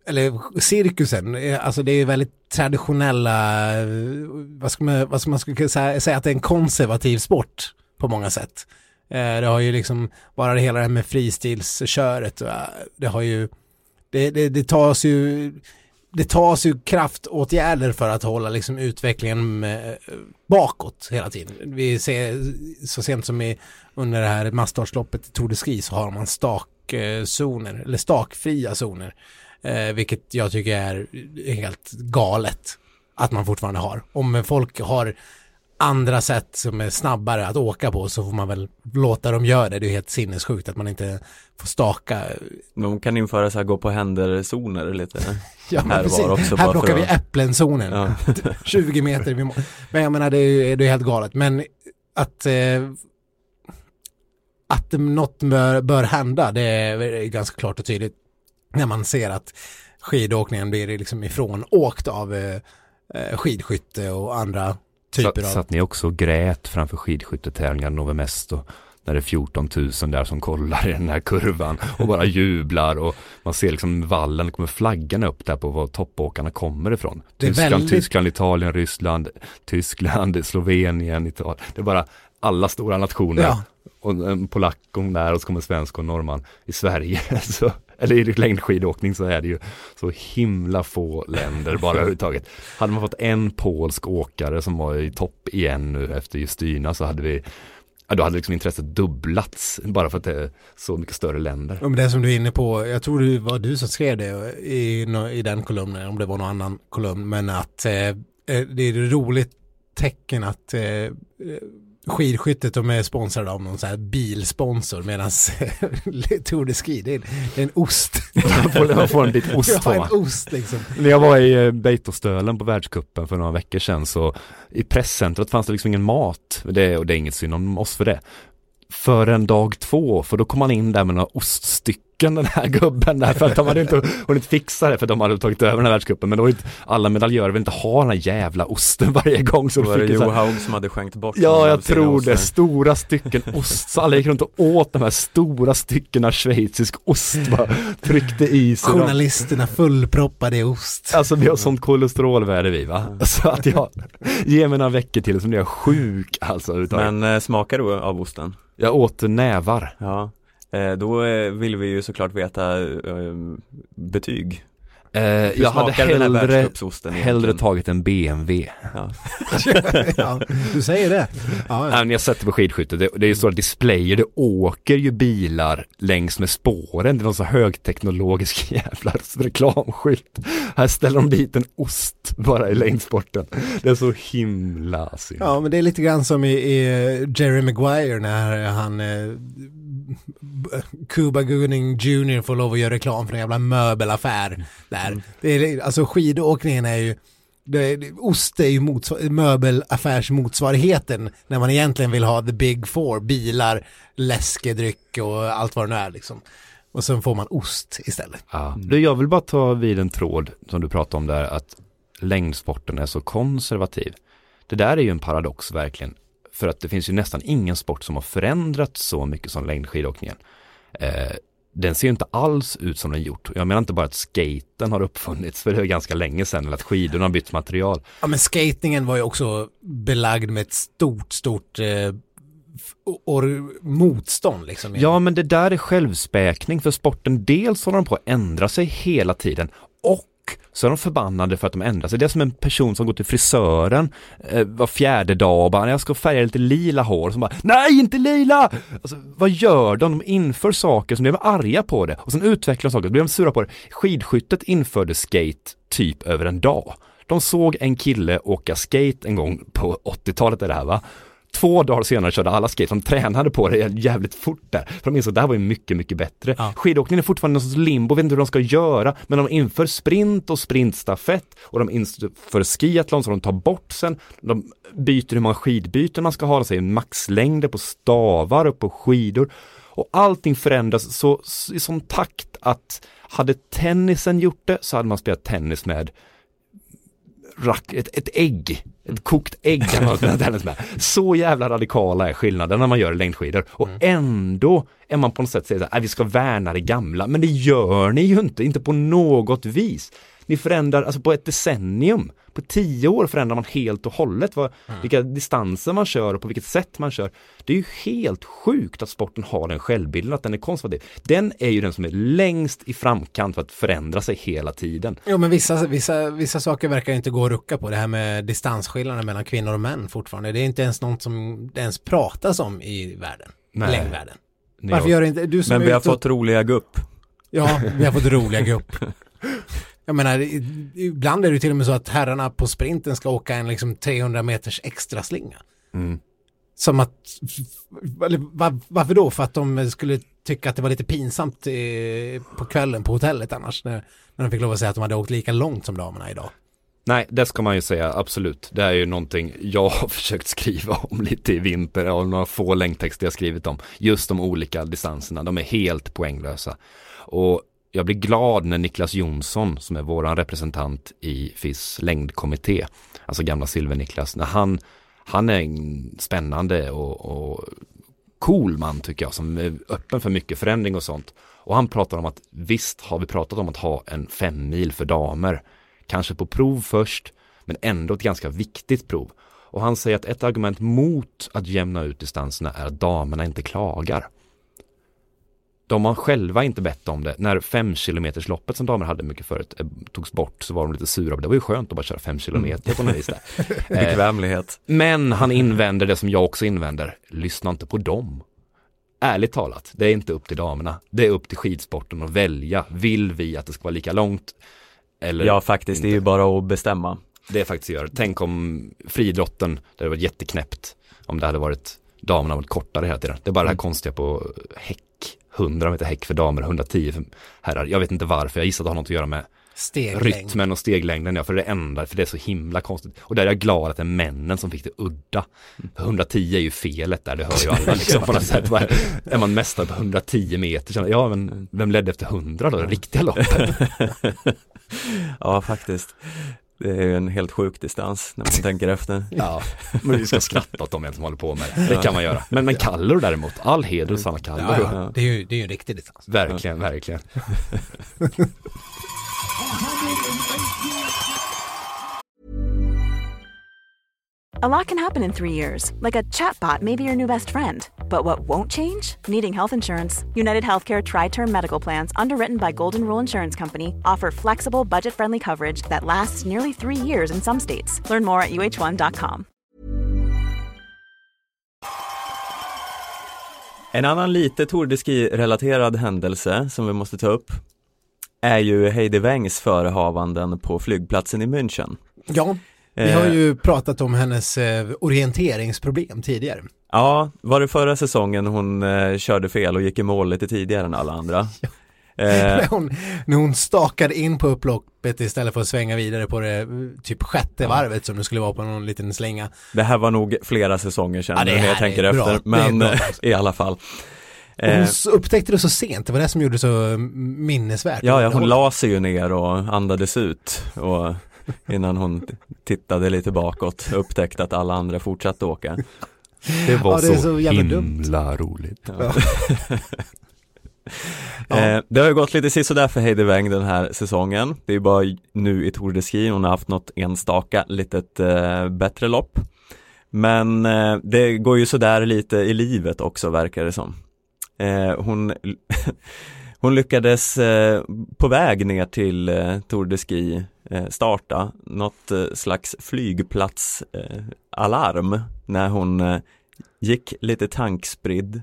eller cirkusen, eh, alltså det är väldigt traditionella, eh, vad ska man, vad ska man ska säga, säga att det är en konservativ sport på många sätt. Eh, det har ju liksom, bara det hela det här med fristilsköret, eh, det har ju, det, det, det tas ju, det tas ju kraftåtgärder för att hålla liksom utvecklingen med, bakåt hela tiden. Vi ser så sent som i, under det här masstartsloppet i Tour de Ski så har man stakzoner, eller stakfria zoner. Vilket jag tycker är helt galet att man fortfarande har. Om folk har andra sätt som är snabbare att åka på så får man väl låta dem göra det. Det är helt sinnessjukt att man inte får staka. De kan införa så här gå på händer-zoner lite. ja, men precis. Också här plockar vi äpplen-zonen. Ja. 20 meter. Men jag menar det är, det är helt galet. Men att eh, att något bör, bör hända det är ganska klart och tydligt när man ser att skidåkningen blir liksom ifrån åkt av eh, eh skidskytte och andra typer så, av... Så att ni också grät framför skidskyttetävlingar Nove Mesto när det är 14 000 där som kollar i den här kurvan och bara jublar och man ser liksom vallen, kommer flaggan upp där på var toppåkarna kommer ifrån. Tyskland, väldigt... Tyskland, Italien, Ryssland, Tyskland, Slovenien, Italien. Det är bara alla stora nationer. Ja. Och en polack där och så kommer svensk och norrman i Sverige. så eller i längdskidåkning så är det ju så himla få länder bara överhuvudtaget. Hade man fått en polsk åkare som var i topp igen nu efter Justyna så hade vi Ja, då hade liksom intresset dubblats bara för att det är så mycket större länder. Ja, men det som du är inne på, jag tror det var du som skrev det i, i den kolumnen, om det var någon annan kolumn, men att eh, eh det är ett roligt tecken att eh, skidskyttet de är sponsrade av någon sån här bilsponsor medan Tour de Ski det är, en ost. man får en bit ost ja, en ost liksom. När jag var i eh, Beitostölen på världskuppen för några veckor sedan så i presscentret fanns det liksom ingen mat. Det, och det är inget synd om oss för det förrän dag två, för då kom man in där med några oststycken den här gubben där för att de hade inte hunnit fixa det för de hade tagit över den här världscupen. Men då inte, alla medaljörer vill inte ha den här jävla osten varje gång så var det Johaug som hade skänkt bort Ja, jag tror det, stora stycken ost, så alla gick runt och åt de här stora styckena schweizisk ost bara tryckte i sig Journalisterna fullproppade i ost. Alltså vi har sånt kolesterolvärde vi va, så att jag, ge mig några veckor till så blir jag sjuk alltså Men eh, smakar du av osten? Jag åt nävar. Ja, Eh, då eh, vill vi ju såklart veta eh, betyg. Eh, jag hade hellre, hellre tagit en BMW. Ja. ja, du säger det. Ja, ja. jag sätter på skidskytte, det, det är ju stora displayer, det åker ju bilar längs med spåren. Det är någon så högteknologisk jävla reklamskylt. Här ställer de dit en ost bara i längdsporten. Det är så himla synd. Ja, men det är lite grann som i, i Jerry Maguire när han eh, Cuba Gooding Jr får lov att göra reklam för en jävla möbelaffär där. Mm. Det är, alltså skidåkningen är ju Det, det, ost är ju motsvar- möbelaffärsmotsvarigheten när man egentligen vill ha the big four, bilar, läskedryck och allt vad det nu är liksom. Och sen får man ost istället. Ja. Du, jag vill bara ta vid en tråd som du pratade om där, att längdsporten är så konservativ. Det där är ju en paradox verkligen. För att det finns ju nästan ingen sport som har förändrats så mycket som längdskidåkningen. Eh, den ser ju inte alls ut som den gjort. Jag menar inte bara att skaten har uppfunnits, för det är ganska länge sedan, eller att skidorna har bytt material. Ja men skatingen var ju också belagd med ett stort, stort eh, motstånd liksom. Ja, men det där är självspäkning för sporten. Dels håller de på att ändra sig hela tiden och så är de förbannade för att de ändrar sig. Det är som en person som går till frisören eh, var fjärde dag och bara, jag ska färga lite lila hår. Som bara, nej inte lila! Alltså, vad gör de? De inför saker som de blir arga på det och sen utvecklar de saker, så blir de sura på det. Skidskyttet införde skate typ över en dag. De såg en kille åka skate en gång på 80-talet är det här va? Två dagar senare körde alla skate, de tränade på det jävligt fort där. För de insåg att det här var ju mycket, mycket bättre. Ja. Skidåkningen är fortfarande någon sorts limbo, vet inte hur de ska göra, men de inför sprint och sprintstafett och de inför skiathlon så de tar bort sen, de byter hur många skidbyten man ska ha, de säger maxlängder på stavar och på skidor. Och allting förändras så, i sån takt att hade tennisen gjort det så hade man spelat tennis med rack, ett, ett ägg, ett kokt ägg kan man tennis med. Så jävla radikala är skillnaden när man gör längdskidor och ändå är man på något sätt säger att vi ska värna det gamla, men det gör ni ju inte, inte på något vis. Ni förändrar, alltså på ett decennium, på tio år förändrar man helt och hållet vad, vilka distanser man kör och på vilket sätt man kör. Det är ju helt sjukt att sporten har den självbilden, att den är konservativ. Den är ju den som är längst i framkant för att förändra sig hela tiden. Jo men vissa, vissa, vissa saker verkar inte gå att rucka på. Det här med distansskillnaden mellan kvinnor och män fortfarande. Det är inte ens något som det ens pratas om i världen. Nej. Längdvärlden. Varför gör det inte, du som Men är vi har och- fått roliga gupp. Ja, vi har fått roliga grupp. Jag menar, ibland är det till och med så att herrarna på sprinten ska åka en liksom 300 meters extra slinga. Mm. Som att, var, varför då? För att de skulle tycka att det var lite pinsamt eh, på kvällen på hotellet annars när, när de fick lov att säga att de hade åkt lika långt som damerna idag. Nej, det ska man ju säga, absolut. Det är ju någonting jag har försökt skriva om lite i vinter, och några få längdtexter jag skrivit om. Just de olika distanserna, de är helt poänglösa. Och jag blir glad när Niklas Jonsson, som är våran representant i FIS längdkommitté, alltså gamla Silver-Niklas, när han, han är en spännande och, och cool man tycker jag, som är öppen för mycket förändring och sånt. Och han pratar om att visst har vi pratat om att ha en fem mil för damer, kanske på prov först, men ändå ett ganska viktigt prov. Och han säger att ett argument mot att jämna ut distanserna är att damerna inte klagar. De har själva inte bett om det. När fem kilometers loppet som damer hade mycket förut eh, togs bort så var de lite sura. Det var ju skönt att bara köra fem kilometer på något vis. Eh, Bekvämlighet. men han invänder det som jag också invänder. Lyssna inte på dem. Ärligt talat, det är inte upp till damerna. Det är upp till skidsporten att välja. Vill vi att det ska vara lika långt? Eller Ja faktiskt, det är ju inte? bara att bestämma. Det är faktiskt gör. Tänk om friidrotten, det hade varit jätteknäppt om det hade varit damerna varit kortare hela tiden. Det är bara det här konstiga på häck. 100 meter häck för damer, 110 för herrar. Jag vet inte varför, jag gissar att det har något att göra med Steglängd. rytmen och steglängden, ja, för det enda, för det är så himla konstigt. Och där är jag glad att det är männen som fick det udda. För 110 är ju felet där, det hör ju alla liksom på något sätt. Vad- Är man mästare på 110 meter, ja men vem ledde efter 100 då, det riktiga loppet? Ja faktiskt. Det är ju en helt sjuk distans när man tänker efter. Ja, men vi ska skratta åt dem som håller på med det. Det kan man göra. Men, men Kallur däremot, all heder åt Sanna Kallur. Ja, ja. Det är ju, det är ju en riktig distans. Verkligen, verkligen. A lot can happen in three years, like a chatbot may be your new best friend. But what won't change? Needing health insurance. United Healthcare Tri Term Medical Plans, underwritten by Golden Rule Insurance Company, offer flexible, budget friendly coverage that lasts nearly three years in some states. Learn more at uh1.com. En annan lite Tour de Ski-relaterad händelse som vi måste ta upp är ju Heidi Wengs förehavanden på flygplatsen i München. Ja, vi Eh, har ju pratat om hennes eh, orienteringsproblem tidigare. Ja, var det förra säsongen hon eh, körde fel och gick i mål lite tidigare än alla andra? när, hon, när hon stakade in på upploppet istället för att svänga vidare på det typ sjätte varvet som det skulle vara på någon liten slinga. Det här var nog flera säsonger sedan Ja, det när jag tänker bra. efter, men bra. i alla fall. Hon Eh, upptäckte det så sent, det var det som gjorde det så minnesvärt. ja, ja, hon la sig ju ner och andades ut och innan hon tittade lite bakåt och upptäckte att alla andra fortsatte åka. Det var Ja, det så, så jävla dumt. himla roligt. Ja. Ja. Eh, det har ju gått lite sisådär för Heidi Weng den här säsongen. Det är bara nu i Tour de Ski hon har haft något enstaka litet eh, bättre lopp. Men eh, det går ju sådär lite i livet också verkar det som. Eh, hon, hon lyckades eh, på väg ner till eh, Tour de Ski eh, starta något eh, slags flygplatsalarm eh, när hon eh, gick lite tankspridd,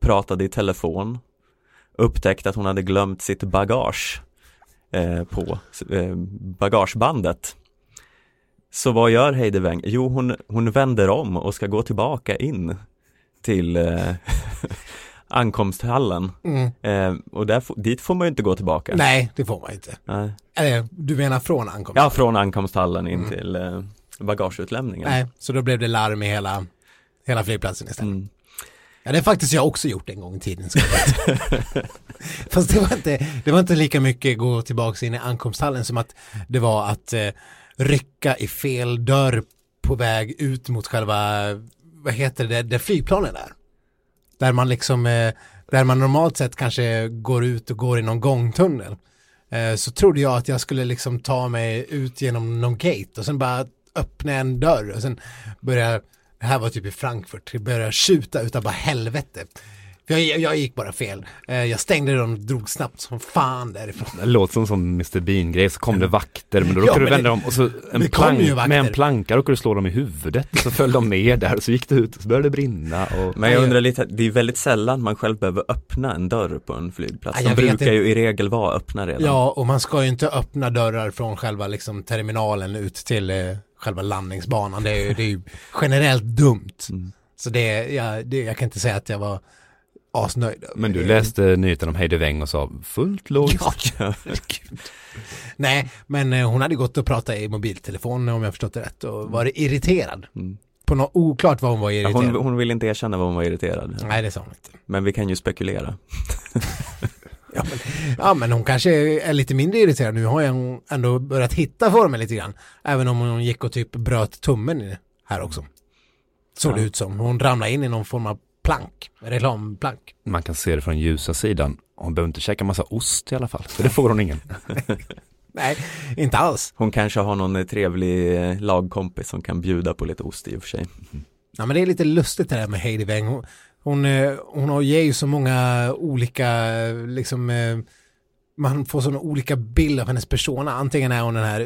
pratade i telefon, upptäckte att hon hade glömt sitt bagage eh, på eh, bagagebandet. Så vad gör Heidi Weng? Jo, hon, hon vänder om och ska gå tillbaka in till eh, ankomsthallen. Mm. Eh, och där, dit får man ju inte gå tillbaka. Nej, det får man inte. Nej. Eller du menar från ankomst? Ja, från ankomsthallen in Mm. till eh, bagageutlämningen. Nej, så då blev det larm i hela, hela flygplatsen istället. Mm. Ja, det har faktiskt jag också gjort en gång i tiden. Fast det var, inte, det var inte lika mycket gå tillbaka in i ankomsthallen som att det var att eh, rycka i fel dörr på väg ut mot själva, vad heter det, där flygplanen är. Där man liksom, eh, där man normalt sett kanske går ut och går i någon gångtunnel. Eh, så trodde jag att jag skulle liksom ta mig ut genom någon gate och sen bara öppna en dörr och sen börja, det här var typ i Frankfurt, det började tjuta utav bara helvete. För jag, jag gick bara fel. Eh, jag stängde den och drog snabbt som fan därifrån. Det låter som sån Mr Bean-grej, så kom det vakter, men då Ja, råkade du men vända det- dem och så en plank, med en planka råkade du slå dem i huvudet, så föll de ner där, och så gick det ut, och så började det brinna och Men jag undrar lite, det är väldigt sällan man själv behöver öppna en dörr på en flygplats. Ja, De brukar inte. ju i regel vara öppna redan. Ja, och man ska ju inte öppna dörrar från själva liksom terminalen ut till eh, själva landningsbanan. Det är, ju- det är ju generellt dumt. Mm. Så det, ja, det, jag kan inte säga att jag var asnöjd. Men du det. läste nyheten om Heidi Weng och sa fullt logiskt. Ja. Nej, men eh, hon hade gått och pratat i mobiltelefon om jag förstått det rätt och varit irriterad. Mm. På något oklart vad hon var Ja, irriterad. hon, hon vill inte erkänna vad hon var irriterad. Nej, det sa hon inte. Men vi kan ju spekulera. Ja men, ja, men hon kanske är lite mindre irriterad nu. Har hon ändå börjat hitta formen lite grann. Även om hon gick och typ bröt tummen det här också. Såg det Ja. ut som. Hon ramlade in i någon form av plank. Reklamplank. Man kan se det från ljusa sidan. Hon behöver inte käka massa ost i alla fall, för det får hon ingen. Nej, inte alls. Hon kanske har någon eh, trevlig eh, lagkompis som kan bjuda på lite ost i och för sig. Ja, men det är lite lustigt det där med Heidi Weng. Hon, hon, eh, hon har- ger ju så många olika, liksom, man får sådana olika bilder av hennes persona. Antingen är hon den här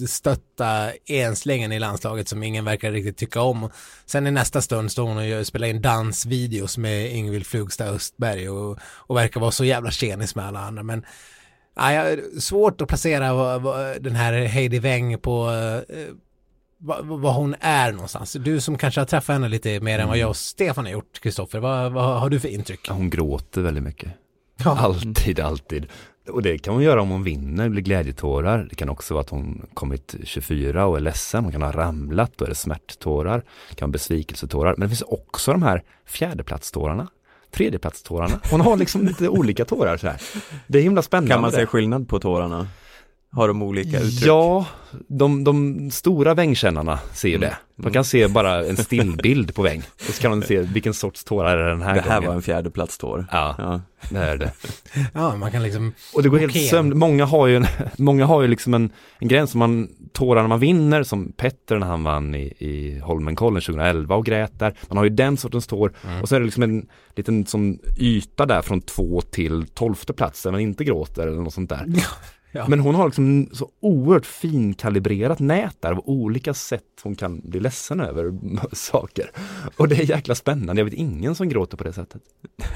utstötta enslängen i landslaget som ingen verkar riktigt tycka om. Sen i nästa stund står hon och spelar in dansvideos med Ingvild Flugstad Östberg och, och verkar vara så jävla tjenis med alla andra. Men ja, svårt att placera den här Heidi Weng på eh, vad, vad hon är någonstans. Du som kanske har träffat henne lite mer än vad jag och Stefan har gjort, Kristoffer. Vad, vad har du för intryck? Hon gråter väldigt mycket. Ja. Alltid, alltid. Och det kan hon göra om hon vinner, blir glädjetårar. Det kan också vara att hon kommit 24 och är ledsen. Hon kan ha ramlat, då är det smärttårar. Det kan vara besvikelsetårar. Men det finns också de här fjärdeplatstårarna. Tredjeplatstårarna. Hon har liksom lite olika tårar så här. Det är himla spännande. Kan man se skillnad på tårarna? Har de olika uttryck? Ja, de, de stora vängkännarna ser ju Mm. det. De kan se bara en stillbild på väng. Och så kan de se vilken sorts tårar är den här det här gången. var en fjärdeplatstår. Ja, Ja. det är det. Ja, man kan liksom, Och det går helt sömn. Många har ju, en, många har ju liksom en, en gräns som man tårar när man vinner, som Petter när han vann i, i Holmenkollen 2011 och grät där. Man har ju den sortens tår. Mm. Och så är det liksom en liten som yta där från två till tolfte plats där man inte gråter eller något sånt där. Ja. Men hon har liksom så oerhört finkalibrerat nät där av olika sätt hon kan bli ledsen över saker. Och det är jäkla spännande. Jag vet ingen som gråter på det sättet.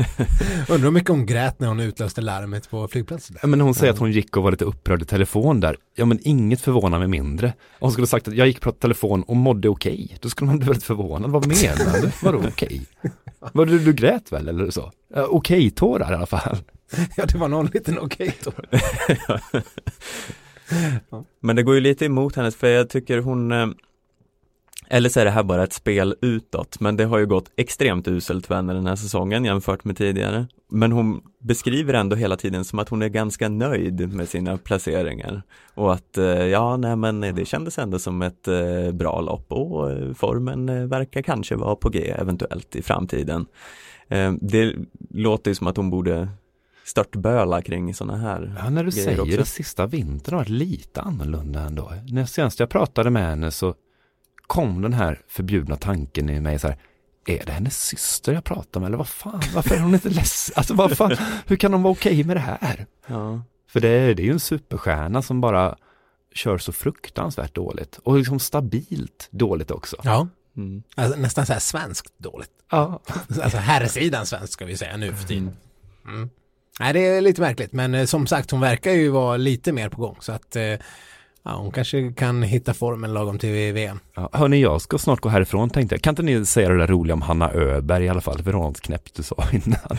undrar hur mycket hon grät när hon utlöste larmet på flygplatsen. Men hon säger att hon gick och var lite upprörd i telefon där. Ja men inget förvånar mig mindre. Om hon skulle sagt att jag gick i telefon och mådde okej. Då skulle man bli väldigt förvånad. Vad menar du? Vadå okej? Var du, du grät väl eller så? Uh, Okej-tårar i alla fall. Ja, det var någon liten okej då. Men det går ju lite emot hennes för jag tycker hon eh, eller så är det här bara ett spel utåt, men det har ju gått extremt uselt för henne den här säsongen jämfört med tidigare. Men hon beskriver ändå hela tiden som att hon är ganska nöjd med sina placeringar. Och att, eh, ja, nej men det kändes ändå som ett eh, bra lopp och eh, formen verkar kanske vara på G eventuellt i framtiden. Det låter ju som att hon borde störtböla kring sådana här Ja, när du säger också. det, sista vintern har varit lite annorlunda ändå. När senast jag pratade med henne så kom den här förbjudna tanken i mig så här, är det hennes syster jag pratar med eller vad fan, varför är hon inte ledsen? Alltså vad fan, hur kan hon vara okej okay med det här? Ja. För det är, det är ju en superstjärna som bara kör så fruktansvärt dåligt och liksom stabilt dåligt också. Ja. Mm. Alltså, nästan så här svenskt dåligt. Ja. alltså herrsidan svenskt ska vi säga nu för tiden. Mm. mm. Nej, det är lite märkligt, men eh, som sagt, hon verkar ju vara lite mer på gång, så att eh, Ja, hon kanske kan hitta formen lagom till VM. Ja, hörni, jag ska snart gå härifrån tänkte jag. Kan inte ni säga det där roliga om Hanna Öberg i alla fall? Något knäppt du sa innan.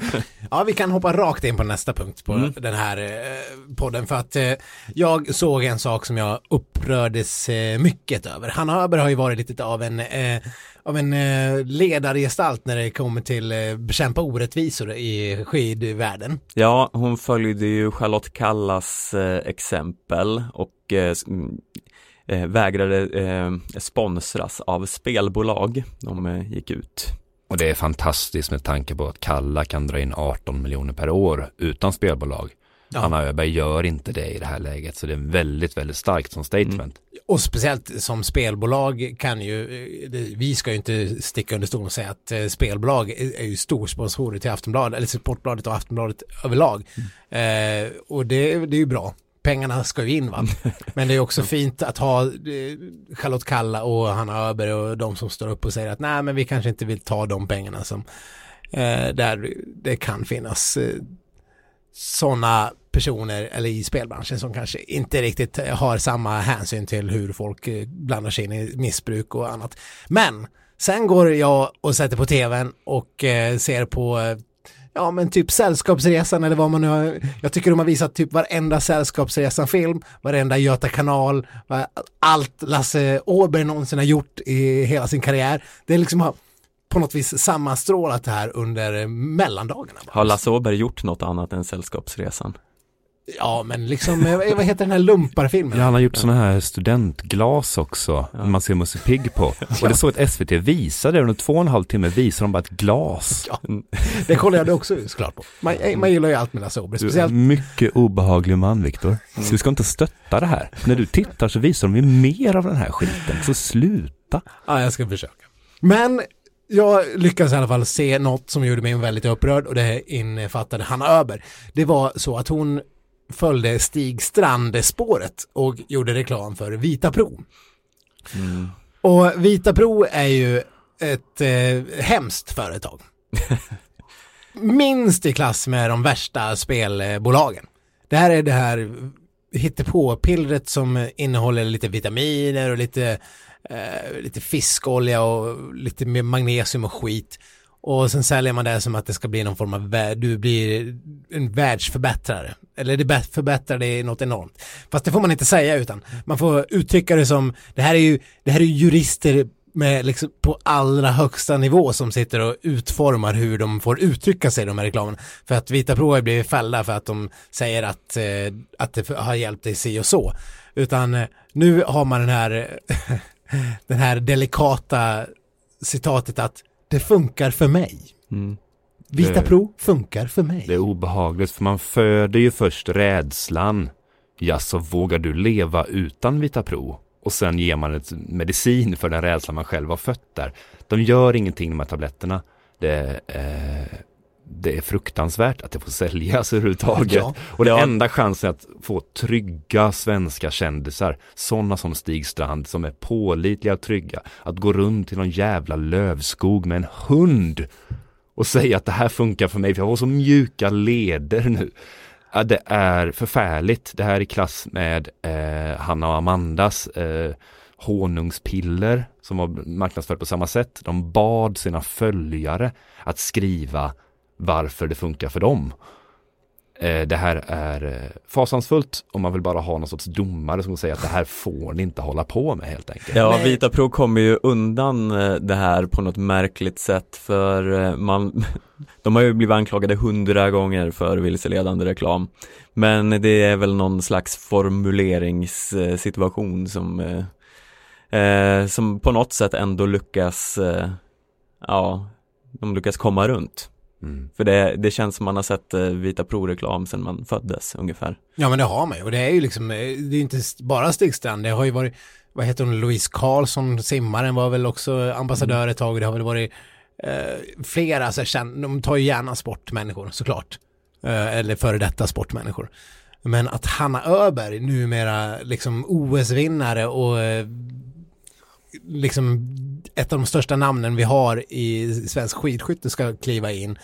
ja, vi kan hoppa rakt in på nästa punkt på mm. den här eh, podden. För att eh, jag såg en sak som jag upprördes eh, mycket över. Hanna Öberg har ju varit lite av en eh, av en eh, ledargestalt när det kommer till eh, bekämpa orättvisor i skidvärlden. Ja, hon följde ju Charlotte Kallas eh, exempel och eh, mm, eh, vägrade eh, sponsras av spelbolag. De eh, gick ut. Och det är fantastiskt med tanke på att Kalla kan dra in 18 miljoner per år utan spelbolag. Ja. Hanna Öberg gör inte det i det här läget så det är väldigt, väldigt starkt som statement. Mm. Och speciellt som spelbolag kan ju, vi ska ju inte sticka under stolen och säga att spelbolag är ju storsponsorer till Aftonbladet, eller Sportbladet och Aftonbladet överlag. Mm. Eh, och det, det är ju bra. Pengarna ska ju in va. Men det är också fint att ha eh, Charlotte Kalla och Hanna Öberg och de som står upp och säger att nej men vi kanske inte vill ta de pengarna som eh, där det kan finnas eh, sådana personer eller i spelbranschen som kanske inte riktigt har samma hänsyn till hur folk eh, blandar sig in i missbruk och annat. Men sen går jag och sätter på tvn och eh, ser på eh, ja men typ Sällskapsresan eller vad man nu har, jag tycker de har visat typ varenda Sällskapsresan-film, varenda Göta kanal, allt Lasse Åberg någonsin har gjort i hela sin karriär. Det är liksom på något vis sammanstrålat det här under mellandagarna. Har Lasse Åberg gjort något annat än Sällskapsresan? Ja, men liksom, eh, vad heter den här lumparfilmen? Ja, han har gjort sådana här studentglas också, ja. man ser Musse Pigg på. Och det såg att SVT visade, under två och en halv timme visade de bara ett glas. Ja, det kollade jag också såklart på. Man, eh, man gillar ju allt med Lasse Åberg, speciellt. mycket obehaglig man, Viktor. Mm. du ska inte stötta det här. När du tittar så visar de ju mer av den här skiten, så sluta. Ja, jag ska försöka. Men jag lyckades i alla fall se något som gjorde mig väldigt upprörd och det innefattade Hanna Öber. Det var så att hon följde Stig Strand-spåret och gjorde reklam för Vita Pro. Mm. Och Vita Pro är ju ett eh, hemskt företag. Minst i klass med de värsta spelbolagen. Det här är det här hittepå-pillret som innehåller lite vitaminer och lite, eh, lite fiskolja och lite magnesium och skit. Och sen säljer man det som att det ska bli någon form av, du blir en världsförbättrare. Eller det förbättrar det något enormt. Fast det får man inte säga utan man får uttrycka det som, det här är ju, det här är jurister med liksom på allra högsta nivå som sitter och utformar hur de får uttrycka sig de här reklamen För att Vita Pro har blivit fällda för att de säger att, eh, att det har hjälpt dig si och så. Utan eh, nu har man den här, den här delikata citatet att det funkar för mig. Mm. Vita Pro funkar för mig. Det är obehagligt för man föder ju först rädslan. Ja, så vågar du leva utan Vita Pro? Och sen ger man ett medicin för den rädslan man själv har fött där. De gör ingenting med tabletterna. Det, eh, det är fruktansvärt att det får säljas överhuvudtaget. Ja. Och det ja. enda chansen att få trygga svenska kändisar, sådana som Stig Strand som är pålitliga och trygga, att gå runt i någon jävla lövskog med en hund och säga att det här funkar för mig, för jag har så mjuka leder nu. Ja, det är förfärligt. Det här är i klass med eh, Hanna och Amandas eh, honungspiller som var marknadsfört på samma sätt. De bad sina följare att skriva varför det funkar för dem. Eh, det här är eh, fasansfullt och man vill bara ha någon sorts domare som säger att det här får ni inte hålla på med helt enkelt. Ja. Vita Pro kommer ju undan eh, det här på något märkligt sätt för man De har ju blivit anklagade hundra gånger för vilseledande reklam Men det är väl någon slags formuleringssituation som Som på något sätt ändå lyckas Ja De lyckas komma runt Mm. För det, det känns som man har sett eh, Vita Pro-reklam sedan man föddes ungefär Ja men det har man ju och det är ju liksom, eh, det är ju inte bara Stigstrand, det har ju varit, vad heter hon, Louise Karlsson, simmaren var väl också ambassadör ett tag och det har väl varit eh, flera, så känn, de tar ju gärna sportmänniskor såklart. Eh, eller före detta sportmänniskor. Men att Hanna Öberg numera liksom OS-vinnare och eh, liksom ett av de största namnen vi har i svensk skidskytte ska kliva in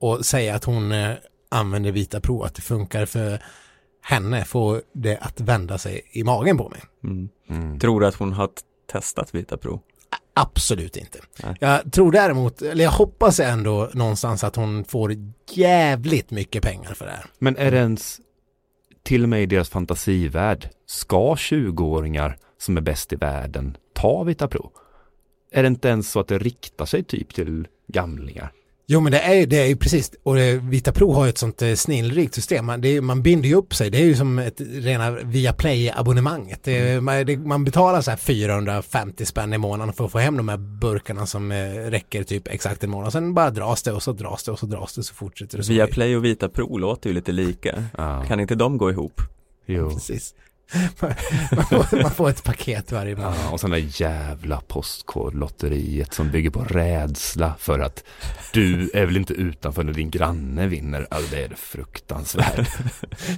och säga att hon eh, använder vita prov, att det funkar för henne, får det att vända sig i magen på mig. mm. Mm. Tror du att hon har testat Vita Pro? Absolut inte. Nej. Jag tror däremot, eller jag hoppas ändå någonstans att hon får jävligt mycket pengar för det här. Men är det ens till och med i deras fantasivärld ska 20-åringar som är bäst i världen ta Vita Pro? Är det inte ens så att det riktar sig typ till gamlingar? Jo men det är ju, det är ju precis, och det, Vita Pro har ju ett sånt eh, snillrikt system, man, det är, man binder ju upp sig, det är ju som ett rena Viaplay-abonnemanget. Det, är- man, det, man betalar så här 450 spänn i månaden för att få hem de här burkarna som eh, räcker typ exakt en månad. Sen bara dras det och så dras det och så dras det så fortsätter det. Viaplay och Vita Pro låter ju lite lika Ja, Kan inte de gå ihop? jo. Precis. Man, man, får, man får ett paket varje månad. Ja, och sen det jävla postkodlotteriet som bygger på rädsla för att du är väl inte utanför när din granne vinner. Alltså det är fruktansvärt.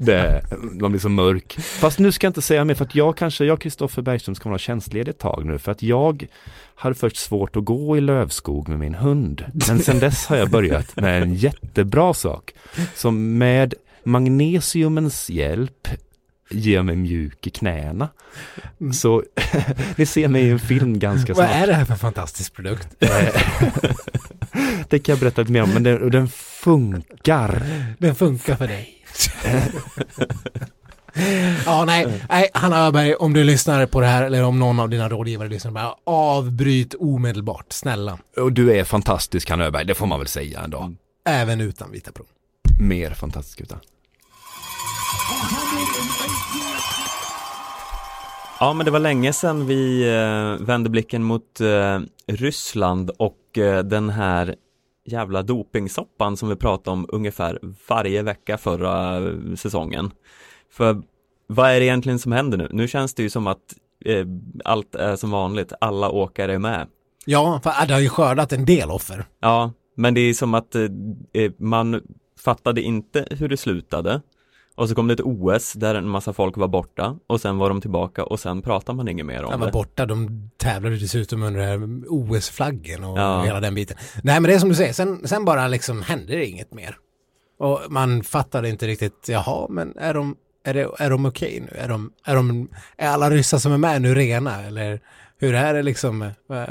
Det, de blir så mörk. Fast nu ska jag inte säga mer för att jag kanske, jag Kristoffer Bergström ska vara tjänstledig ett tag nu för att jag hade först svårt att gå i lövskog med min hund. Men sen dess har jag börjat med en jättebra sak som med magnesiumens hjälp ger mig mjuk i knäna. Mm. Så ni ser mig i en film ganska Vad snart. är det här för fantastisk produkt? Eh, det kan jag berätta lite mer om, men den, den funkar. Den funkar för dig. ja, nej, nej, Hanna Öberg, om du lyssnar på det här eller om någon av dina rådgivare lyssnar, bara avbryt omedelbart, snälla. Och du är fantastisk Hanna Öberg, det får man väl säga ändå. Även utan vita prov. Mer fantastisk utan. Ja men det var länge sedan vi eh, vände blicken mot eh, Ryssland och eh, den här jävla dopingsoppan som vi pratade om ungefär varje vecka förra säsongen. För vad är det egentligen som händer nu? Nu känns det ju som att allt är som vanligt, alla åkare är med. Ja, för det har ju skördat en del offer. Ja, men det är som att man fattade inte hur det slutade. Och så kom det ett OS där en massa folk var borta och sen var de tillbaka och sen pratar man inget mer om De var det. borta, de tävlade dessutom under OS-flaggen och Ja. hela den biten. Nej, men det är som du säger, sen, sen bara liksom hände det inget mer. Och man fattade inte riktigt, jaha, men är de, är det, är de okej nu? Är, de, är, de, är alla ryssar som är med nu rena? Eller hur är det liksom? eh,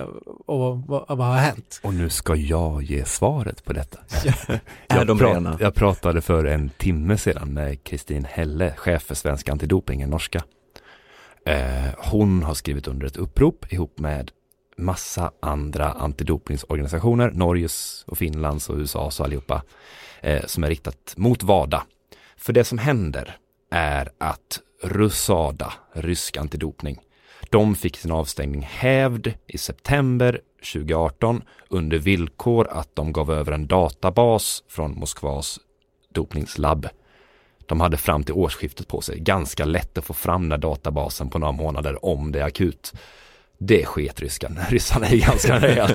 Och vad, vad, har hänt? Och nu ska jag ge svaret på detta. Är Jag, de pra- rena? jag pratade för en timme sedan med Kristin Helle, chef för Svensk Antidoping, en norska. Eh, hon har skrivit under ett upprop ihop med massa andra antidopningsorganisationer, Norges och Finlands och USAs och allihopa, eh, som är riktat mot WADA. För det som händer är att Rusada, rysk antidopning, de fick sin avstängning hävd i september 2018 under villkor att de gav över en databas från Moskvas dopningslabb. De hade fram till årsskiftet på sig. Ganska lätt att få fram den här databasen på några månader om det är akut. Det sket ryskan. Ryssarna är ganska nöjda.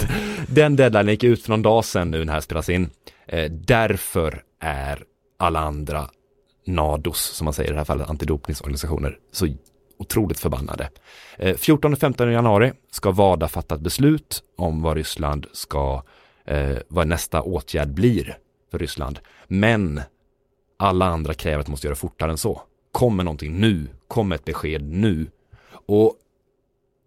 Den deadline gick ut för någon dag sedan nu när det här spelas in. Eh, därför är alla andra NADOS, som man säger i det här fallet, antidopningsorganisationer, så otroligt förbannade. Eh, 14 och 15 januari ska WADA fatta ett beslut om vad Ryssland ska, eh, vad nästa åtgärd blir för Ryssland. Men alla andra kräver att man måste göra fortare än så. Kommer någonting nu, kommer ett besked nu. Och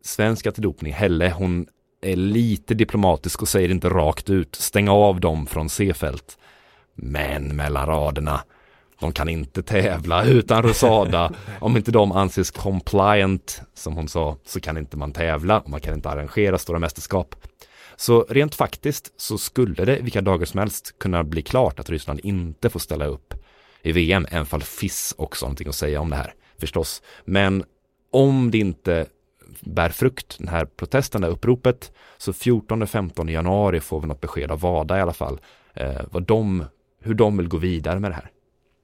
svensk antidopning, Helle, hon är lite diplomatisk och säger inte rakt ut, stäng av dem från C-fält. Men mellan raderna, de kan inte tävla utan Rosada. Om inte de anses compliant, som hon sa, så kan inte man tävla och man kan inte arrangera stora mästerskap. Så rent faktiskt så skulle det vilka dagar som helst kunna bli klart att Ryssland inte får ställa upp i VM, även fall FIS också har någonting att säga om det här förstås. Men om det inte bär frukt, den här protesten, det här uppropet, så 14-15 januari får vi något besked av WADA i alla fall, eh, vad de, hur de vill gå vidare med det här.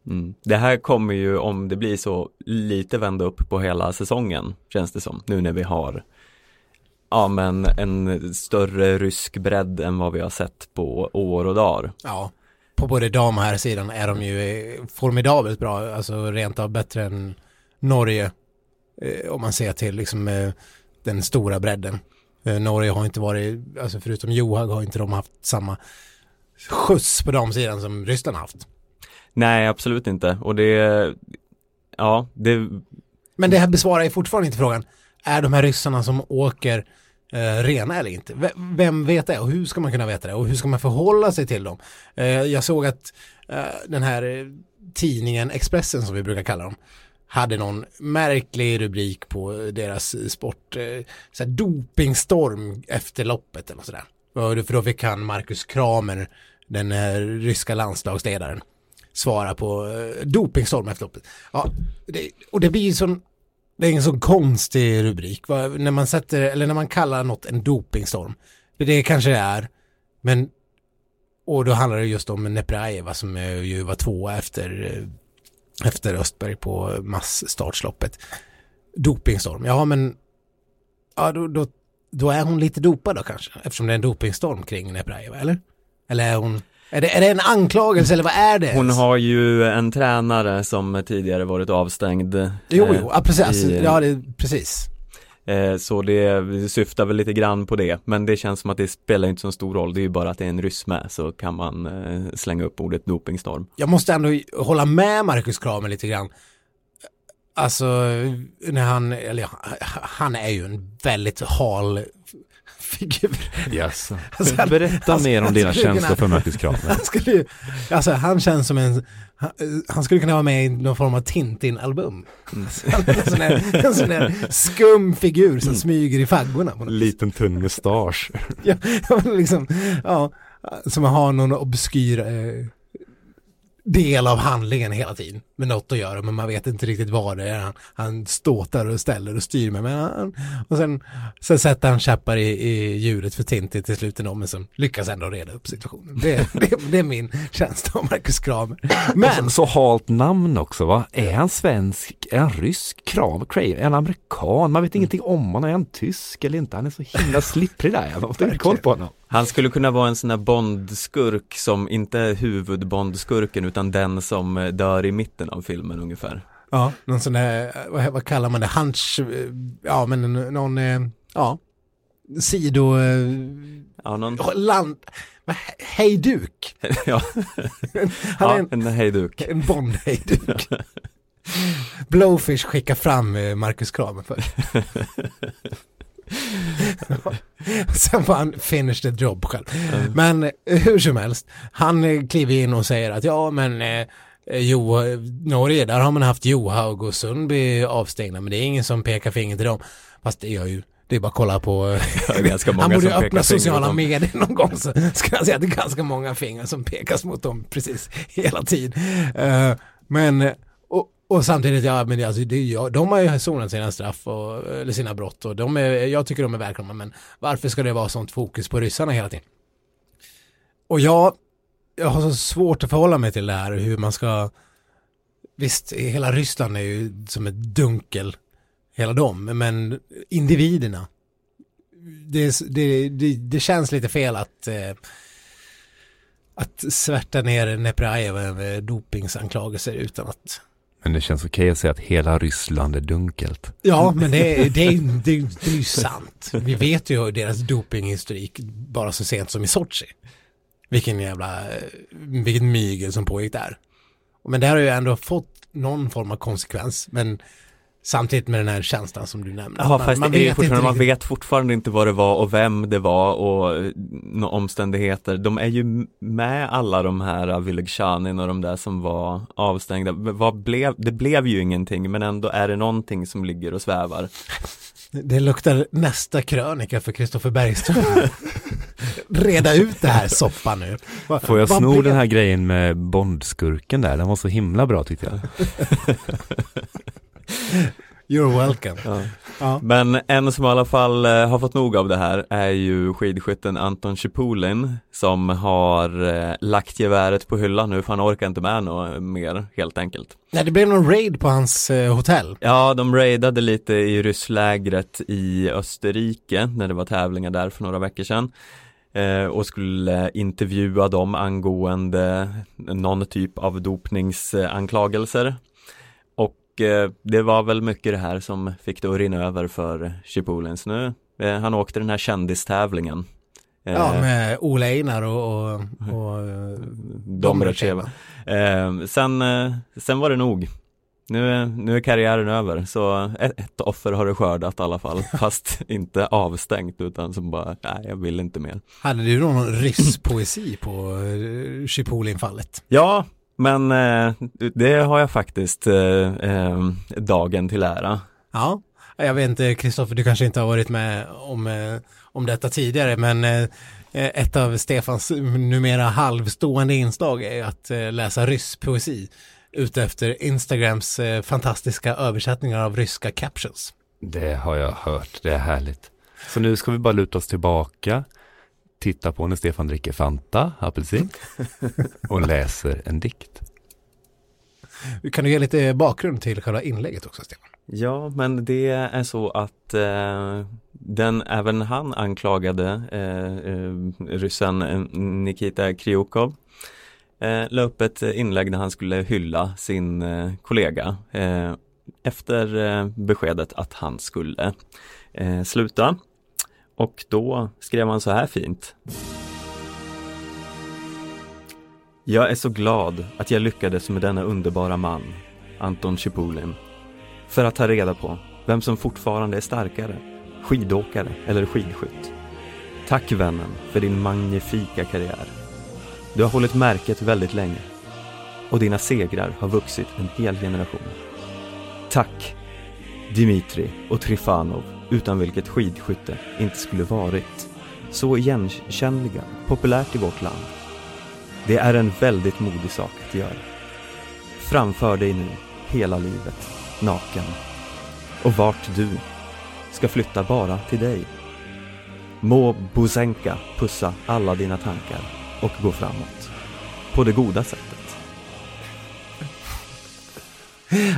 Mm. Det här kommer ju, om det blir så, lite vända upp på hela säsongen, känns det som, nu när vi har ja men en större rysk bredd än vad vi har sett på år och dagar. Ja, på både dam och här sidan är de ju eh, formidabelt bra, alltså rent av bättre än Norge. Eh, om man ser till liksom eh, den stora bredden. Norge har inte varit, alltså förutom Johag har inte de haft samma skjuts på damsidan som Ryssland haft. Nej, absolut inte. Och det, ja, det... Men det här besvarar ju fortfarande inte frågan. Är de här ryssarna som åker eh, rena eller inte? V vem vet det och hur ska man kunna veta det och hur ska man förhålla sig till dem? Eh, jag såg att eh, den här eh, tidningen Expressen som vi brukar kalla dem hade någon märklig rubrik på deras sport, eh, så dopingstorm efter loppet eller sådär. För då fick han Marcus Kramer, den eh, ryska landslagsledaren, svara på eh, dopingstorm efter loppet. Ja, det, och det blir ju sån det är en sån konstig rubrik. Va? När man sätter, eller när man kallar något en dopingstorm. Det kanske det är. Men, och då handlar det just om Neprajeva som ju var tvåa efter, eh, efter Östberg på massstartsloppet. Dopingstorm, ja men, ja då, då, då är hon lite dopad då kanske. Eftersom det är en dopingstorm kring Neprajeva, eller? Eller är hon är det, är det en anklagelse eller vad är det? Hon har ju en tränare som tidigare varit avstängd. Jo, jo, ja, precis. I, ja, det, precis. Eh, så det syftar väl lite grann på det, men det känns som att det spelar inte så stor roll. Det är ju bara att det är en ryss med så kan man eh, slänga upp ordet dopingstorm. Jag måste ändå hålla med Marcus Kramer lite grann. Alltså, när han, eller han är ju en väldigt hal figur. Yes. Alltså, han, Berätta mer om dina känslor för Marcus Kramer. Han, skulle, alltså, han känns som en, han, han, skulle kunna vara med i någon form av Tintin-album. Mm. där, en sån där skum figur som mm. smyger i faggorna. Liten tunn mustasch. ja, liksom, ja, som har någon obskyr eh, del av handlingen hela tiden med något att göra men man vet inte riktigt vad det är. Han, han ståtar och ställer och styr med men han, och sen, sen sätter han käppar i, i djuret för Tintin till slut men som lyckas ändå reda upp situationen. Det, det, det är min känsla om Marcus Kramer. Men så, så halt namn också va? Är han svensk? Är han rysk? Kramer? Kramer? Är han amerikan? Man vet ingenting om honom. Är han tysk eller inte? Han är så himla slipprig där. Jag har inte koll på honom. Han skulle kunna vara en sån här Bond-skurk som inte är huvud-Bond-skurken utan den som eh, dör i mitten av filmen ungefär. Ja, någon sån där, vad, kallar man det, hunch, eh, ja men någon, eh, ja, sido, ja, någon... land, hejduk. ja, Han ja, en, en hejduk. En Bond-hejduk. Blowfish skickar fram Marcus Kramer för. Sen får han finish the job själv. Mm. Men eh, hur som helst, han eh, kliver in och säger att ja men eh, Jo, Norge, där har man haft Johaug och Sundby avstängda men det är ingen som pekar finger till dem. Fast det gör ju det är bara att kolla på, han borde öppna sociala medier någon gång så ska jag säga att det är ganska många fingrar som pekas mot dem precis hela tiden. Uh, men och samtidigt, ja men alltså, det, ja, de har ju sonat sina straff och, eller sina brott och de är, jag tycker de är välkomna men varför ska det vara sånt fokus på ryssarna hela tiden? Och jag, jag har så svårt att förhålla mig till det här hur man ska Visst, hela Ryssland är ju som ett dunkel Hela dem, men individerna Det, det, det, det känns lite fel att eh, Att svärta ner Neprajev med dopingsanklagelser utan att men det känns okej att säga att hela Ryssland är dunkelt. Ja, men det är, det det det är ju sant. Vi vet ju deras dopinghistorik bara så sent som i Sochi. Vilken jävla, vilket mygel som pågick där. Men det har ju ändå fått någon form av konsekvens. Men Samtidigt med den här känslan som du nämnde. Ja, Man- fast man är vet fortfarande, inte man vet fortfarande inte vad det var och vem det var och några omständigheter. De är ju med alla de här Village Shanin och de där som var avstängda. Vad blev, det blev ju ingenting men ändå är det någonting som ligger och svävar. Det luktar nästa krönika för Kristoffer Bergström. Reda ut det här soppan nu. Va- Får jag sno den här grejen med Bondskurken där? Den var så himla bra tyckte jag. You're welcome. Ja. Ja. Men en som i alla fall eh, har fått nog av det här är ju skidskytten Anton Chipulin som har eh, lagt geväret på hyllan nu för han orkar inte med något mer helt enkelt. Nej, det blev någon raid på hans eh, hotell. Ja, de raidade lite i rysslägret i Österrike när det var tävlingar där för några veckor sedan eh, och skulle intervjua dem angående någon typ av dopningsanklagelser. Och eh, det var väl mycket det här som fick det att rinna över för Chipulins nu. Eh, han åkte den här kändistävlingen. Ja, med Ola Einar och, och, och Domracheva. Eh, sen, sen var det nog. Nu, är- nu är karriären över så ett, ett offer har du skördat i alla fall fast inte avstängt utan som bara nej jag vill inte mer. Hade du någon ryss poesi på uh, Chipulin-fallet? Ja men eh, det har jag faktiskt eh, eh, dagen till ära. Ja, jag vet inte Kristoffer, du kanske inte har varit med om, eh, om detta tidigare, men eh, ett av Stefans numera halvstående inslag är att eh, läsa rysk poesi ute efter Instagrams eh, fantastiska översättningar av ryska captions. Det har jag hört, det är härligt. Så nu ska vi bara luta oss tillbaka, titta på när Stefan dricker Fanta, apelsin och läser en dikt. Kan du ge lite bakgrund till själva inlägget också, Stefan? Ja men det är så att eh, den, även han anklagade eh, eh, ryssen eh, Nikita Kryukov eh, la upp ett inlägg där han skulle hylla sin eh, kollega eh, efter eh, beskedet att han skulle eh, sluta. Och då skrev han så här fint. Jag är så glad att jag lyckades med denna underbara man, Anton Chipulin, för att ta reda på vem som fortfarande är starkare, skidåkare eller skidskytt. Tack vännen för din magnifika karriär. Du har hållit märket väldigt länge och dina segrar har vuxit en hel generation. Tack Dimitri och Trifanov utan vilket skidskytte inte skulle varit så igenkännliga, populärt i vårt land. Det är en väldigt modig sak att göra. Framför dig nu hela livet, naken. Och vart du ska flytta bara till dig. Må Bozenka pussa alla dina tankar och gå framåt. På det goda sättet.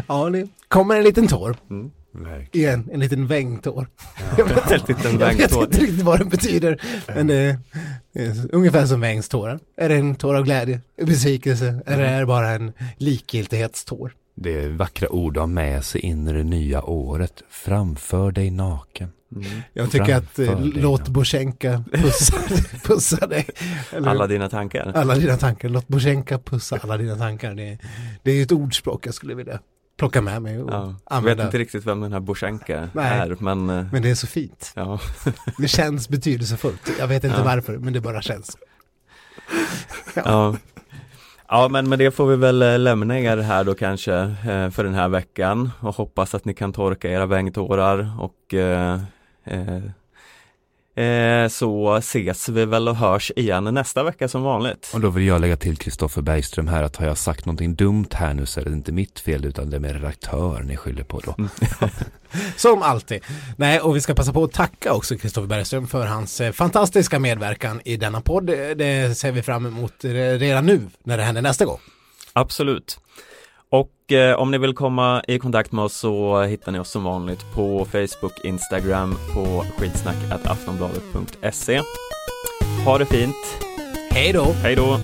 Ja, det kommer en liten tår. Mm. Igen, en liten vängtår. Jag vet, En liten jag vet inte riktigt vad den betyder, men det är ungefär som vängstårar. Är det en tår av glädje, besvikelse, eller är det bara en likgiltighetstår? Det är vackra ord att ha med sig in i det nya året. Framför dig naken. Mm. Jag tycker att eh, låt. Bosjenka pussa, pussa dig. Eller, Alla dina tankar. alla dina tankar. Låt Bosjenka pussa alla dina tankar. Det, det är ju ett ordspråk jag skulle vilja plocka med mig och Ja. Jag vet använda. inte riktigt vem den här Bosjenka är men eh, Men det är så fint. ja. Det känns betydelsefullt. Jag vet inte Ja. varför, men det bara känns. ja. Ja men med det får vi väl eh, lämna er här då kanske eh, för den här veckan och hoppas att ni kan torka era vängtårar och eh, eh, så ses vi väl och hörs igen nästa vecka som vanligt. Och då vill jag lägga till Kristoffer Bergström här att har jag sagt någonting dumt här nu så är det inte mitt fel utan det är med redaktör ni skyller på då. Som alltid. Nej, och vi ska passa på att tacka också Kristoffer Bergström för hans eh, fantastiska medverkan i denna podd. Det- ser vi fram emot redan nu när det händer nästa gång. Absolut. Och eh, om ni vill komma i kontakt med oss så hittar ni oss som vanligt på Facebook, Instagram, på skitsnack.aftonbladet.se. Ha det fint. Hej då! Hej då!